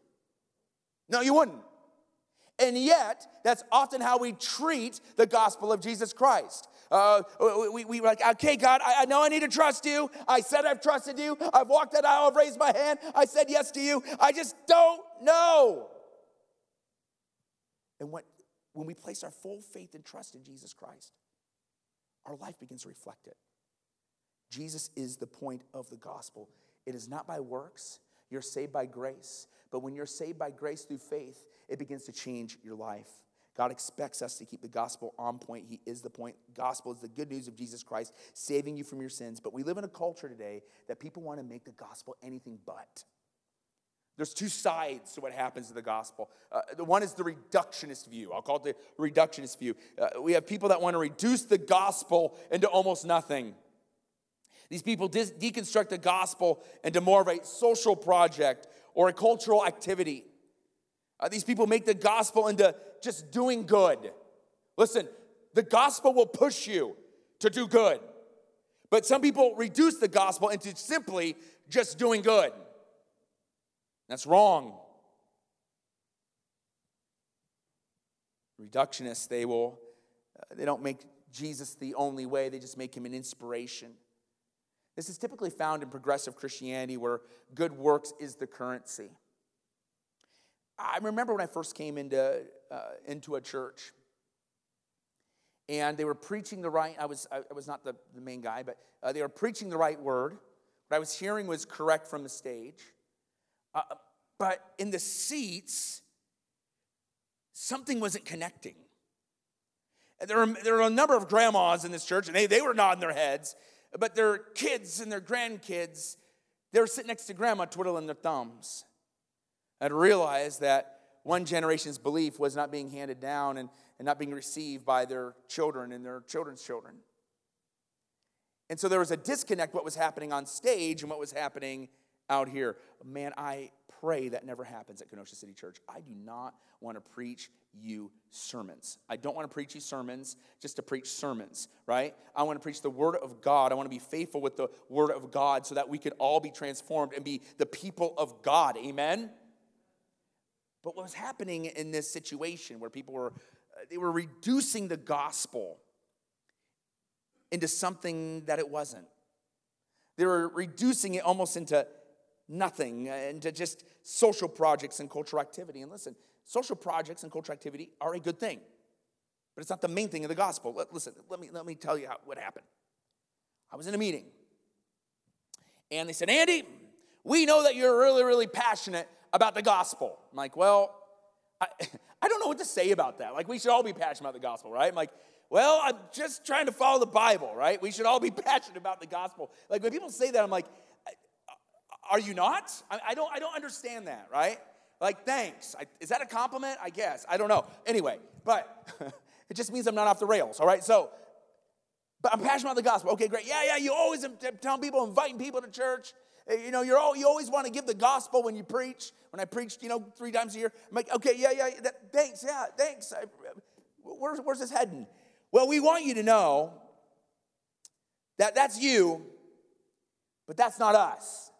No, you wouldn't. And yet, that's often how we treat the gospel of Jesus Christ. Uh, we, we, like, okay, God, I, I, know I need to trust you. I said I've trusted you. I've walked that aisle, I've raised my hand. I said yes to you. I just don't know. And when, when we place our full faith and trust in Jesus Christ, our life begins to reflect it. Jesus is the point of the gospel. It is not by works, you're saved by grace. But when you're saved by grace through faith, it begins to change your life. God expects us to keep the gospel on point. He is the point. Gospel is the good news of Jesus Christ saving you from your sins. But we live in a culture today that people want to make the gospel anything but. There's two sides to what happens to the gospel. Uh, one is the reductionist view. I'll call it the reductionist view. Uh, we have people that want to reduce the gospel into almost nothing. These people deconstruct the gospel into more of a social project or a cultural activity. Uh, these people make the gospel into just doing good. Listen, the gospel will push you to do good. But some people reduce the gospel into simply just doing good. That's wrong. Reductionists, they will, uh, they don't make Jesus the only way, they just make him an inspiration. This is typically found in progressive Christianity where good works is the currency. I remember when I first came into, uh, into a church and they were preaching the right, I was, I was not the, the main guy, but uh, they were preaching the right word. What I was hearing was correct from the stage. Uh, but in the seats, something wasn't connecting. There were, there were a number of grandmas in this church, and they, they were nodding their heads, but their kids and their grandkids, they were sitting next to grandma twiddling their thumbs. I'd realized that one generation's belief was not being handed down and, and not being received by their children and their children's children. And so there was a disconnect what was happening on stage and what was happening out here. Man, I pray that never happens at Kenosha City Church. I do not want to preach you sermons. I don't want to preach you sermons just to preach sermons, right? I want to preach the Word of God. I want to be faithful with the Word of God so that we could all be transformed and be the people of God. Amen? But what was happening in this situation where people were, uh, they were reducing the gospel into something that it wasn't. They were reducing it almost into nothing, uh, into just social projects and cultural activity. And listen, social projects and cultural activity are a good thing, but it's not the main thing of the gospel. Listen, let me, let me tell you how, what happened. I was in a meeting, and they said, Andy, we know that you're really, really passionate about the gospel. I'm like, well, I, I don't know what to say about that. Like, we should all be passionate about the gospel, right? I'm like, well, I'm just trying to follow the Bible, right? We should all be passionate about the gospel. Like, when people say that, I'm like, are you not? I, I don't, I don't understand that, right? Like, thanks. I, is that a compliment? I guess. I don't know. Anyway, but it just means I'm not off the rails, all right? So, but I'm passionate about the gospel. Okay, great. Yeah, yeah, you always telling people, inviting people to church. Eh, you know, you're all, you always want to give the gospel when you preach. When I preached, you know, three times a year, I'm like, okay, yeah, yeah, that, thanks, yeah, thanks. I, where's, where's this heading? Well, we want you to know that that's you, but that's not us.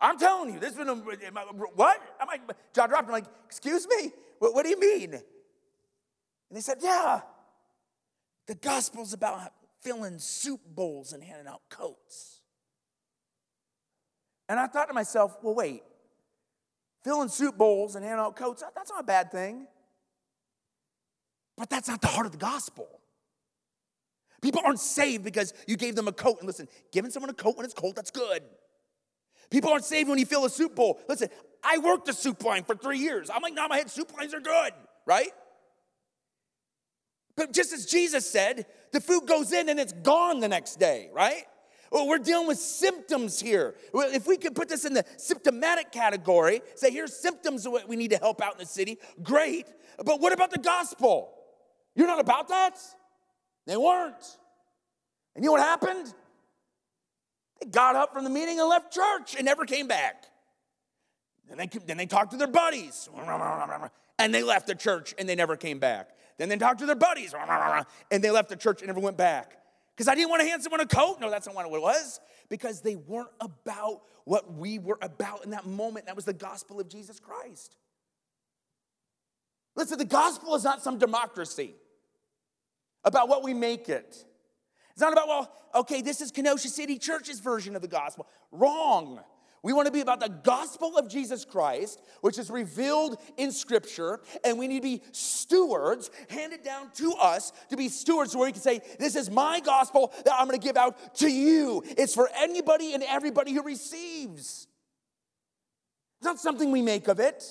I'm telling you, this is what? I'm like, jaw dropped. I'm like, excuse me? What, what do you mean? And they said, yeah, the gospel's about filling soup bowls and handing out coats. And I thought to myself, well, wait, filling soup bowls and handing out coats, that's not a bad thing. But that's not the heart of the gospel. People aren't saved because you gave them a coat. And listen, giving someone a coat when it's cold, that's good. People aren't saved when you fill a soup bowl. Listen, I worked the soup line for three years. I'm like, nah, my head soup lines are good, right? But just as Jesus said, the food goes in and it's gone the next day, right? Well, we're dealing with symptoms here. If we could put this in the symptomatic category, say here's symptoms of what we need to help out in the city, great. But what about the gospel? You're not about that? They weren't. And you know what happened? They got up from the meeting and left church and never came back. Then they, then they talked to their buddies and they left the church and they never came back. Then they talked to their buddies and they left the church and never went back. Because I didn't want to hand someone a coat. No, that's not what it was. Because they weren't about what we were about in that moment. That was the gospel of Jesus Christ. Listen, the gospel is not some democracy about what we make it. It's not about, well, okay, this is Kenosha City Church's version of the gospel. Wrong. We want to be about the gospel of Jesus Christ, which is revealed in Scripture, and we need to be stewards, handed down to us to be stewards where we can say, This is my gospel that I'm going to give out to you. It's for anybody and everybody who receives. It's not something we make of it.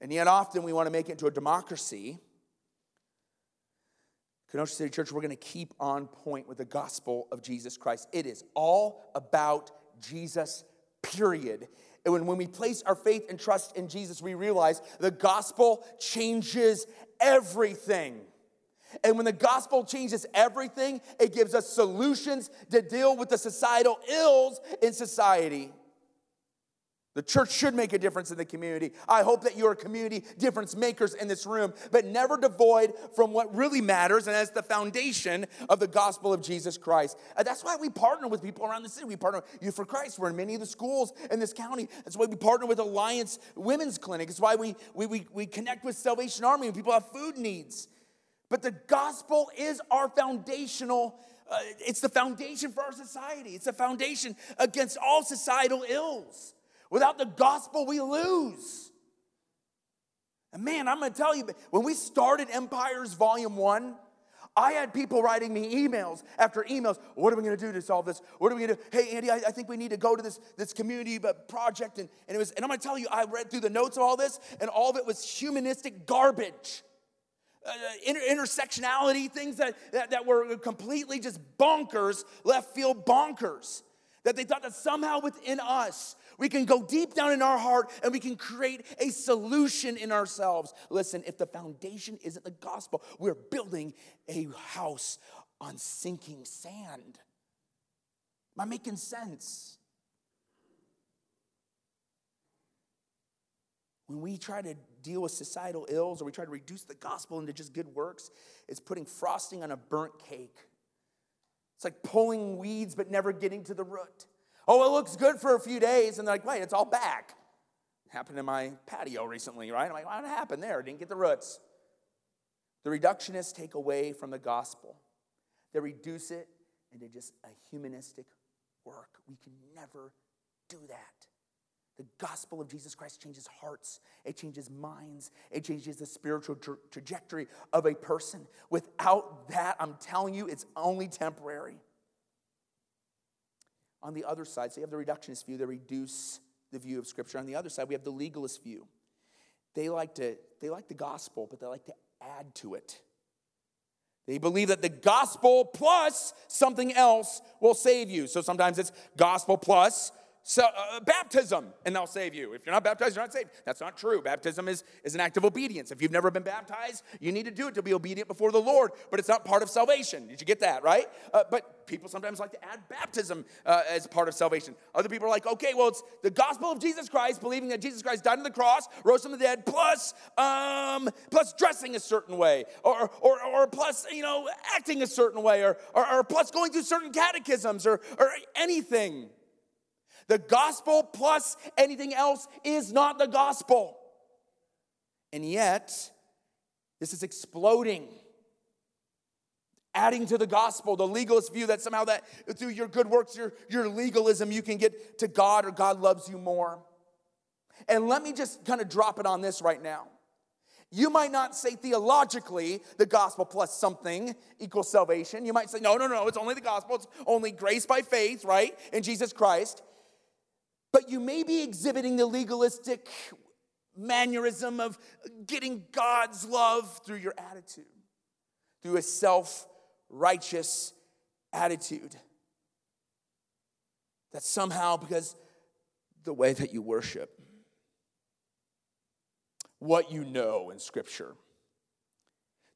And yet, often we want to make it into a democracy. Kenosha City Church, we're going to keep on point with the gospel of Jesus Christ. It is all about Jesus, period. And when, when we place our faith and trust in Jesus, we realize the gospel changes everything. And when the gospel changes everything, it gives us solutions to deal with the societal ills in society. The church should make a difference in the community. I hope that you're community difference makers in this room, but never devoid from what really matters, and that's the foundation of the gospel of Jesus Christ. And that's why we partner with people around the city. We partner with Youth for Christ. We're in many of the schools in this county. That's why we partner with Alliance Women's Clinic. It's why we, we, we, we connect with Salvation Army when people have food needs. But the gospel is our foundational, uh, it's the foundation for our society. It's the foundation against all societal ills. Without the gospel, we lose. And man, I'm gonna tell you, when we started Empires Volume 1, I had people writing me emails after emails. What are we gonna do to solve this? What are we gonna do? Hey, Andy, I, I think we need to go to this, this community project. And, and, it was, and I'm gonna tell you, I read through the notes of all this, and all of it was humanistic garbage. Uh, inter- intersectionality, things that, that, that were completely just bonkers, left field bonkers. That they thought that somehow within us we can go deep down in our heart and we can create a solution in ourselves. Listen, if the foundation isn't the gospel, we're building a house on sinking sand. Am I making sense? When we try to deal with societal ills or we try to reduce the gospel into just good works, it's putting frosting on a burnt cake. It's like pulling weeds but never getting to the root. Oh, it looks good for a few days, and they're like, wait, it's all back. Happened in my patio recently, right? I'm like, what happened there? Didn't get the roots. The reductionists take away from the gospel. They reduce it into just a humanistic work. We can never do that. The gospel of Jesus Christ changes hearts, it changes minds, it changes the spiritual tra- trajectory of a person. Without that, I'm telling you, it's only temporary on the other side, so you have the reductionist view, they reduce the view of Scripture. On the other side, we have the legalist view. They like to they like the gospel, but they like to add to it. They believe that the gospel plus something else will save you. So sometimes it's gospel plus so, uh, baptism and they'll save you. If you're not baptized, you're not saved. That's not true. Baptism is, is an act of obedience. If you've never been baptized, you need to do it to be obedient before the Lord, but it's not part of salvation. Did you get that, right? Uh, but people sometimes like to add baptism uh, as part of salvation. Other people are like, okay, well, it's the gospel of Jesus Christ, believing that Jesus Christ died on the cross, rose from the dead, plus, um, plus dressing a certain way, or, or, or plus, you know, acting a certain way, or, or, or plus going through certain catechisms, or, or anything. The gospel plus anything else is not the gospel. And yet, this is exploding. Adding to the gospel, the legalist view that somehow that through your good works, your, your legalism, you can get to God or God loves you more. And let me just kind of drop it on this right now. You might not say theologically the gospel plus something equals salvation. You might say, no, no, no, it's only the gospel. It's only grace by faith, right? In Jesus Christ but you may be exhibiting the legalistic mannerism of getting God's love through your attitude, through a self righteous attitude. That somehow, because the way that you worship, what you know in Scripture,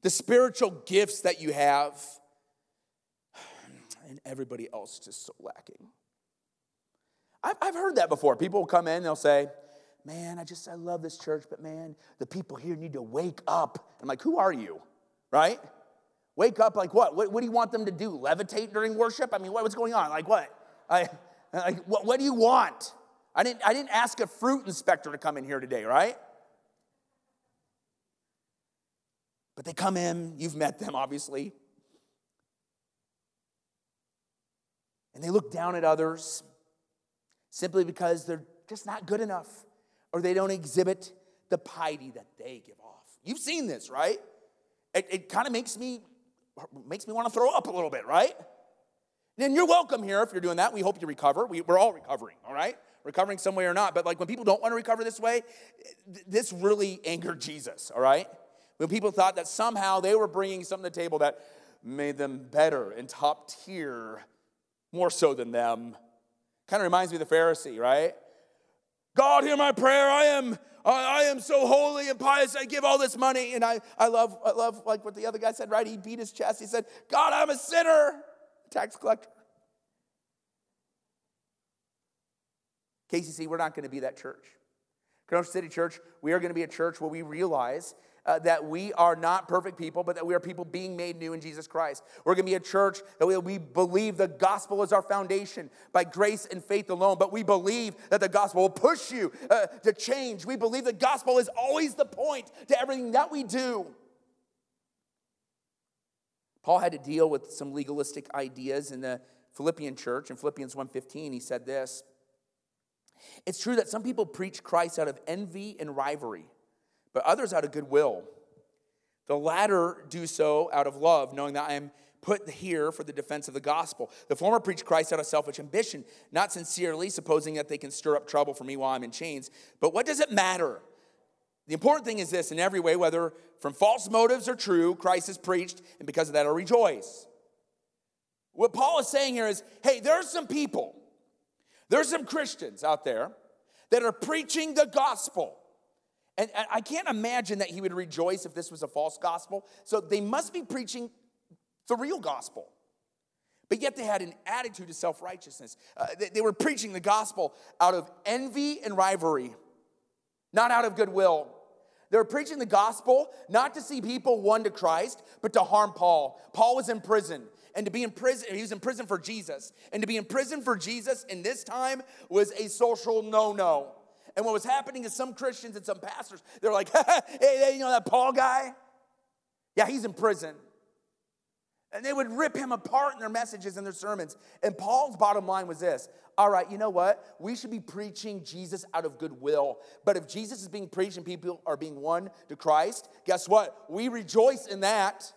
the spiritual gifts that you have, and everybody else just so lacking. I've, I've heard that before. People will come in, they'll say, Man, I just, I love this church, but man, the people here need to wake up. I'm like, Who are you? Right? Wake up like what? What, what do you want them to do? Levitate during worship? I mean, what, what's going on? Like what? I, like, what, what do you want? I didn't, I didn't ask a fruit inspector to come in here today, right? But they come in, you've met them, obviously. And they look down at others simply because they're just not good enough or they don't exhibit the piety that they give off. You've seen this, right? It, it kind of makes me makes me want to throw up a little bit, right? Then you're welcome here if you're doing that. We hope you recover. We, we're all recovering, all right? Recovering some way or not. But like when people don't want to recover this way, this really angered Jesus, all right? When people thought that somehow they were bringing something to the table that made them better and top tier, more so than them. Kind of reminds me of the Pharisee, right? God, hear my prayer. I am, I am so holy and pious. I give all this money. And I, I love, I love like what the other guy said, right? He beat his chest. He said, God, I'm a sinner, tax collector. KCC, we're not going to be that church. Kenosha City Church, we are going to be a church where we realize uh, that we are not perfect people, but that we are people being made new in Jesus Christ. We're going to be a church that we, we believe the gospel is our foundation by grace and faith alone, but we believe that the gospel will push you uh, to change. We believe the gospel is always the point to everything that we do. Paul had to deal with some legalistic ideas in the Philippian church. In Philippians 1:15, he said this. It's true that some people preach Christ out of envy and rivalry but others out of goodwill. The latter do so out of love, knowing that I am put here for the defense of the gospel. The former preach Christ out of selfish ambition, not sincerely, supposing that they can stir up trouble for me while I'm in chains. But what does it matter? The important thing is this in every way, whether from false motives or true, Christ is preached, and because of that I rejoice. What Paul is saying here is hey, there are some people, there's some Christians out there that are preaching the gospel. And, I can't imagine that he would rejoice if this was a false gospel. So they must be preaching the real gospel. But yet they had an attitude of self righteousness. Uh, they, they were preaching the gospel out of envy and rivalry, not out of goodwill. They were preaching the gospel not to see people won to Christ, but to harm Paul. Paul was in prison. And to be in prison, he was in prison for Jesus. And to be in prison for Jesus in this time was a social no no. And what was happening is some Christians and some pastors, they're like, hey, hey, you know that Paul guy? Yeah, he's in prison. And they would rip him apart in their messages and their sermons. And Paul's bottom line was this All right, you know what? We should be preaching Jesus out of goodwill. But if Jesus is being preached and people are being won to Christ, guess what? We rejoice in that.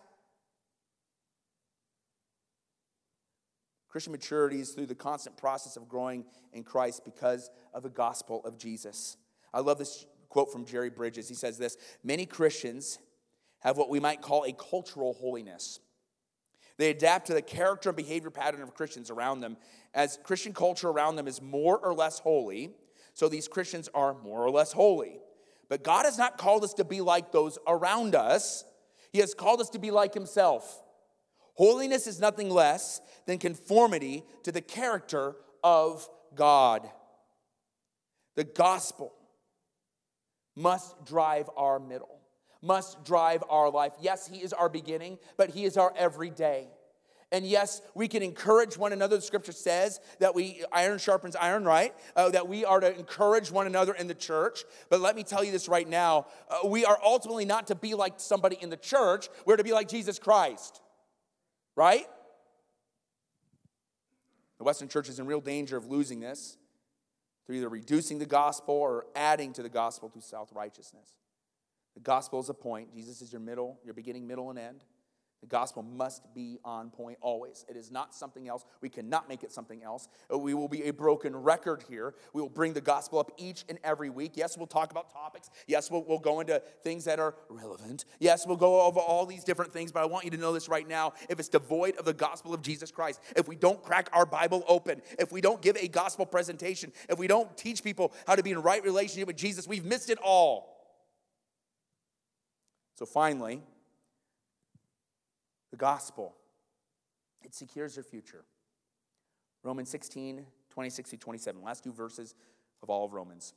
Christian maturity is through the constant process of growing in Christ because of the gospel of Jesus. I love this quote from Jerry Bridges. He says this Many Christians have what we might call a cultural holiness. They adapt to the character and behavior pattern of Christians around them. As Christian culture around them is more or less holy, so these Christians are more or less holy. But God has not called us to be like those around us, He has called us to be like Himself. Holiness is nothing less than conformity to the character of God. The gospel must drive our middle, must drive our life. Yes, He is our beginning, but He is our everyday. And yes, we can encourage one another. The scripture says that we, iron sharpens iron, right? Uh, that we are to encourage one another in the church. But let me tell you this right now uh, we are ultimately not to be like somebody in the church, we're to be like Jesus Christ right? The Western church is in real danger of losing this through either reducing the gospel or adding to the gospel through self righteousness. The gospel is a point. Jesus is your middle, your beginning, middle, and end. The gospel must be on point always. It is not something else. We cannot make it something else. Uh, we will be a broken record here. We will bring the gospel up each and every week. Yes, we'll talk about topics. Yes, we'll, we'll go into things that are relevant. Yes, we'll go over all these different things, but I want you to know this right now. If it's devoid of the gospel of Jesus Christ, if we don't crack our Bible open, if we don't give a gospel presentation, if we don't teach people how to be in right relationship with Jesus, we've missed it all. So finally, the gospel, it secures your future. Romans 16, 26 to 27, last two verses of all of Romans.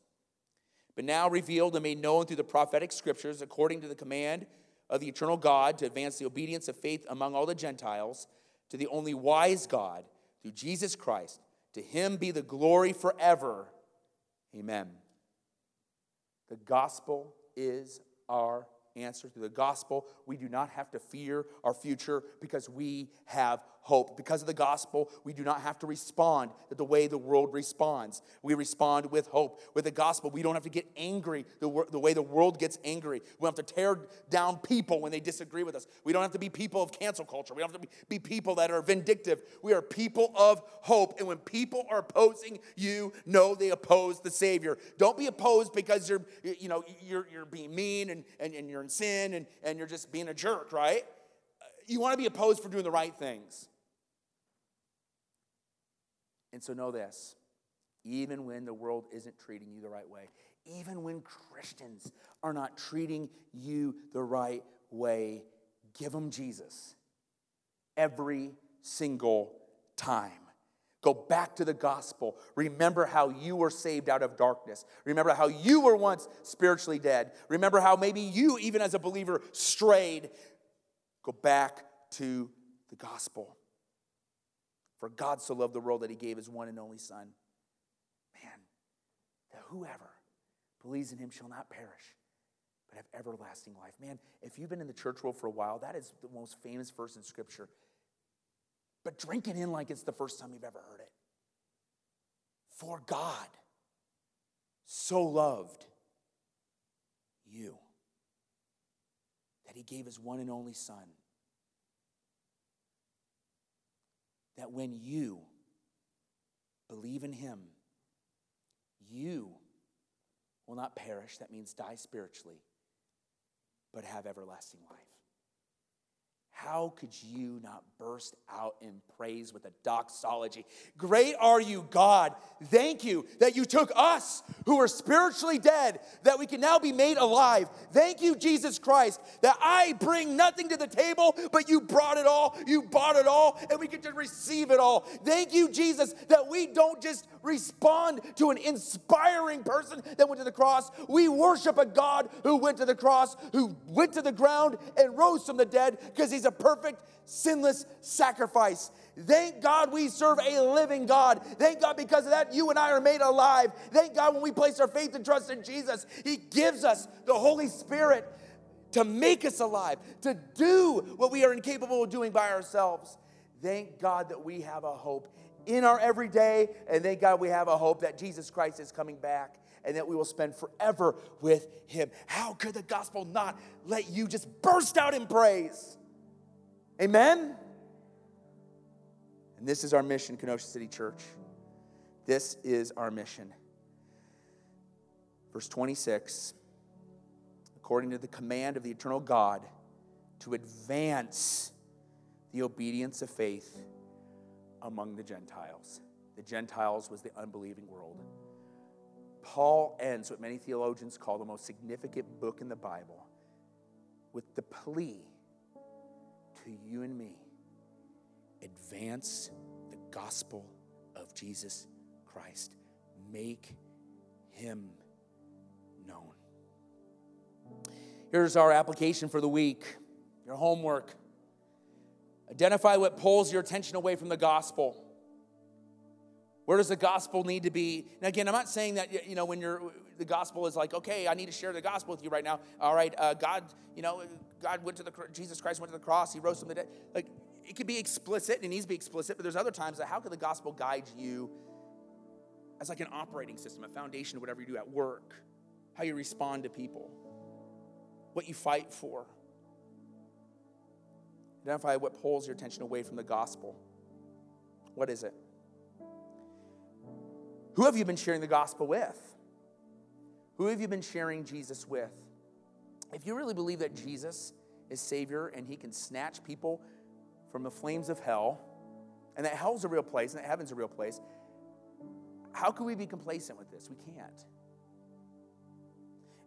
But now revealed and made known through the prophetic scriptures, according to the command of the eternal God, to advance the obedience of faith among all the Gentiles, to the only wise God, through Jesus Christ. To him be the glory forever. Amen. The gospel is our answer through the gospel. We do not have to fear our future because we have hope. Because of the gospel, we do not have to respond the way the world responds. We respond with hope. With the gospel, we don't have to get angry the, the way the world gets angry. We don't have to tear down people when they disagree with us. We don't have to be people of cancel culture. We don't have to be, be people that are vindictive. We are people of hope. And when people are opposing you, know they oppose the Savior. Don't be opposed because you're, you know, you're, you're being mean and, and, and you're in sin and, and you're just being a jerk, right? You want to be opposed for doing the right things. And so know this even when the world isn't treating you the right way, even when Christians are not treating you the right way, give them Jesus every single time. Go back to the gospel. Remember how you were saved out of darkness. Remember how you were once spiritually dead. Remember how maybe you, even as a believer, strayed. Go back to the gospel. For God so loved the world that he gave his one and only Son. Man, that whoever believes in him shall not perish, but have everlasting life. Man, if you've been in the church world for a while, that is the most famous verse in Scripture but drink it in like it's the first time you've ever heard it. For God so loved you that he gave his one and only Son. That when you believe in him, you will not perish, that means die spiritually, but have everlasting life. How could you not burst out in praise with a doxology? Great are you, God. Thank you that you took us who were spiritually dead, that we can now be made alive. Thank you, Jesus Christ, that I bring nothing to the table, but you brought it all, you bought it all, and we get to receive it all. Thank you, Jesus, that we don't just respond to an inspiring person that went to the cross. We worship a God who went to the cross, who went to the ground and rose from the dead because he's a perfect, sinless sacrifice. Thank God we serve a living God. Thank God because of that, you and I are made alive. Thank God when we place our faith and trust in Jesus, He gives us the Holy Spirit to make us alive, to do what we are incapable of doing by ourselves. Thank God that we have a hope in our everyday, and thank God we have a hope that Jesus Christ is coming back and that we will spend forever with Him. How could the gospel not let you just burst out in praise? Amen? And this is our mission, Kenosha City Church. This is our mission. Verse 26 according to the command of the eternal God, to advance the obedience of faith among the Gentiles. The Gentiles was the unbelieving world. Paul ends what many theologians call the most significant book in the Bible with the plea to you and me advance the gospel of Jesus Christ. Make him known. Here's our application for the week your homework. Identify what pulls your attention away from the gospel. Where does the gospel need to be? Now, again, I'm not saying that, you know, when you're, the gospel is like, okay, I need to share the gospel with you right now. All right, uh, God, you know, God went to the, Jesus Christ went to the cross, he rose from the dead. Like, it could be explicit, and it needs to be explicit, but there's other times that how can the gospel guide you as like an operating system, a foundation of whatever you do at work, how you respond to people, what you fight for. Identify what pulls your attention away from the gospel. What is it? Who have you been sharing the gospel with? Who have you been sharing Jesus with? If you really believe that Jesus is Savior and He can snatch people from the flames of hell, and that hell's a real place and that heaven's a real place, how can we be complacent with this? We can't.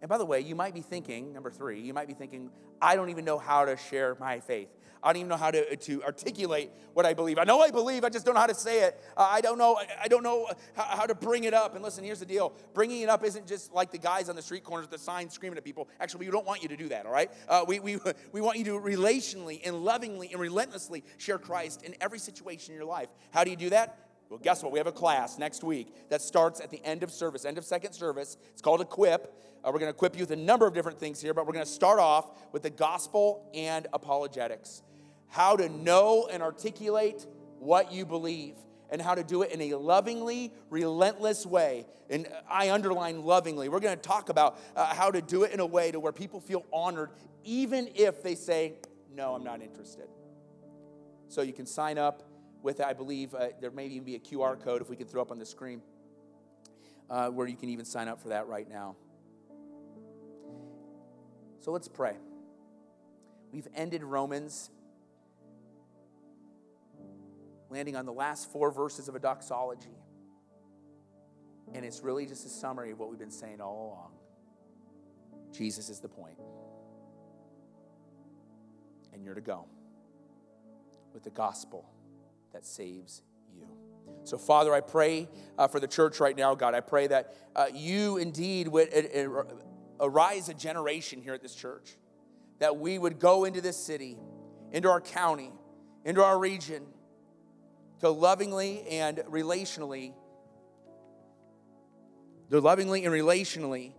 And by the way, you might be thinking, number three, you might be thinking, I don't even know how to share my faith. I don't even know how to, to articulate what I believe. I know I believe, I just don't know how to say it. Uh, I don't know, I don't know how, how, to bring it up. And listen, here's the deal. Bringing it up isn't just like the guys on the street corners with the signs screaming at people. Actually, we don't want you to do that, all right? Uh, we, we, we want you to relationally and lovingly and relentlessly share Christ in every situation in your life. How do you do that? Well, guess what? We have a class next week that starts at the end of service, end of second service. It's called Equip. Uh, we're going to equip you with a number of different things here, but we're going to start off with the gospel and apologetics how to know and articulate what you believe and how to do it in a lovingly, relentless way. And I underline lovingly. We're going to talk about uh, how to do it in a way to where people feel honored, even if they say, No, I'm not interested. So you can sign up with, I believe, uh, there may even be a QR code if we could throw up on the screen uh, where you can even sign up for that right now. So let's pray. We've ended Romans landing on the last four verses of a doxology. And it's really just a summary of what we've been saying all along. Jesus is the point. And you're to go with the gospel that saves you. So, Father, I pray uh, for the church right now, God. I pray that uh, you indeed would arise a generation here at this church, that we would go into this city, into our county, into our region, to lovingly and relationally, to lovingly and relationally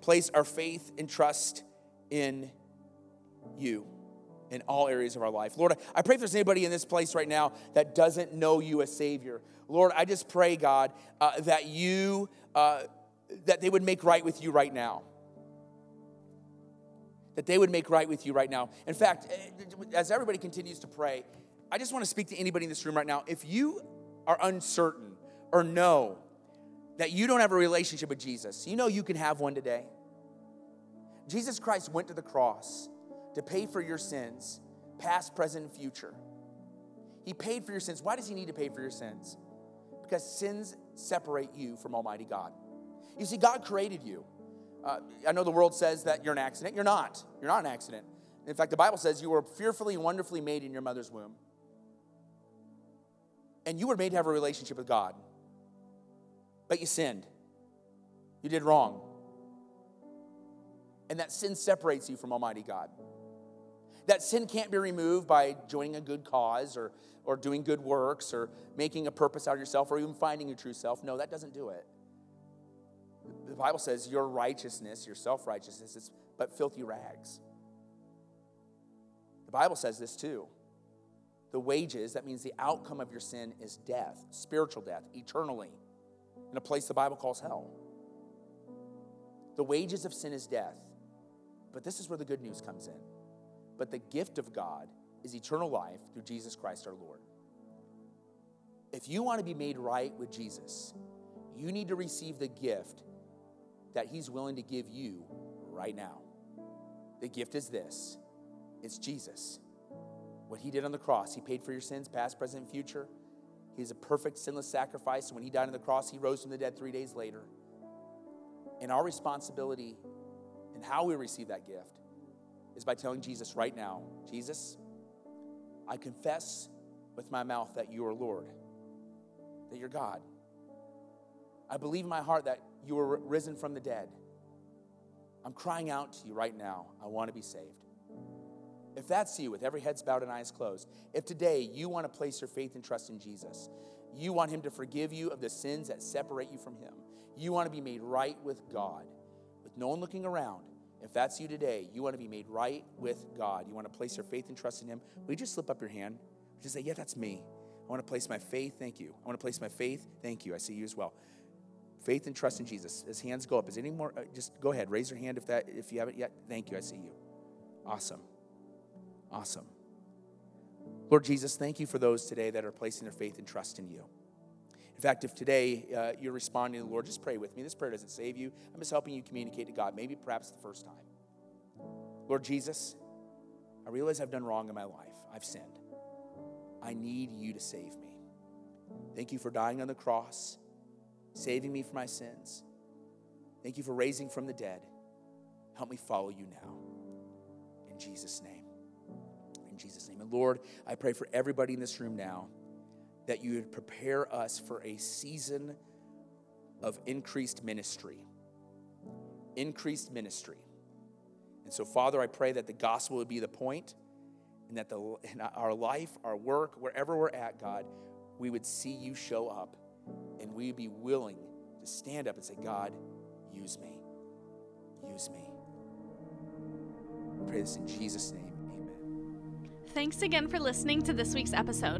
place our faith and trust in you in all areas of our life. Lord, I pray if there's anybody in this place right now that doesn't know you as Savior. Lord, I just pray, God, uh, that you, uh, that they would make right with you right now. That they would make right with you right now. In fact, eh, as everybody continues to pray, I just want to speak to anybody in this room right now. If you are uncertain or know that you don't have a relationship with Jesus, you know you can have one today. Jesus Christ went to the cross to pay for your sins, past, present, and future. He paid for your sins. Why does He need to pay for your sins? Because sins separate you from Almighty God. You see, God created you. Uh, I know the world says that you're an accident. You're not. You're not an accident. In fact, the Bible says you were fearfully and wonderfully made in your mother's womb. And you were made to have a relationship with God. But you sinned. You did wrong. And that sin separates you from Almighty God. That sin can't be removed by joining a good cause or, or doing good works or making a purpose out of yourself or even finding your true self. No, that doesn't do it. The Bible says your righteousness, your self righteousness, is but filthy rags. The Bible says this too. The wages, that means the outcome of your sin, is death, spiritual death, eternally, in a place the Bible calls hell. The wages of sin is death. But this is where the good news comes in. But the gift of God is eternal life through Jesus Christ our Lord. If you want to be made right with Jesus, you need to receive the gift that He's willing to give you right now. The gift is this it's Jesus. What He did on the cross, He paid for your sins, past, present, future. He's a perfect, sinless sacrifice. And when He died on the cross, He rose from the dead three days later. And our responsibility and how we receive that gift is by telling Jesus right now Jesus, I confess with my mouth that you are Lord, that you're God. I believe in my heart that you were risen from the dead. I'm crying out to you right now. I want to be saved. If that's you, with every head bowed and eyes closed, if today you want to place your faith and trust in Jesus, you want Him to forgive you of the sins that separate you from Him, you want to be made right with God, with no one looking around, if that's you today, you want to be made right with God. You want to place your faith and trust in Him. Will you just slip up your hand? Just say, Yeah, that's me. I want to place my faith. Thank you. I want to place my faith. Thank you. I see you as well. Faith and trust in Jesus. As hands go up, is any more? Uh, just go ahead. Raise your hand if that if you haven't yet. Thank you. I see you. Awesome. Awesome. Lord Jesus, thank you for those today that are placing their faith and trust in you. In fact, if today uh, you're responding to the Lord, just pray with me. This prayer doesn't save you. I'm just helping you communicate to God, maybe perhaps the first time. Lord Jesus, I realize I've done wrong in my life. I've sinned. I need you to save me. Thank you for dying on the cross, saving me from my sins. Thank you for raising from the dead. Help me follow you now. In Jesus' name. In Jesus' name. And Lord, I pray for everybody in this room now that you would prepare us for a season of increased ministry. Increased ministry. And so, Father, I pray that the gospel would be the point and that the, in our life, our work, wherever we're at, God, we would see you show up and we would be willing to stand up and say, God, use me. Use me. I pray this in Jesus' name. Amen. Thanks again for listening to this week's episode.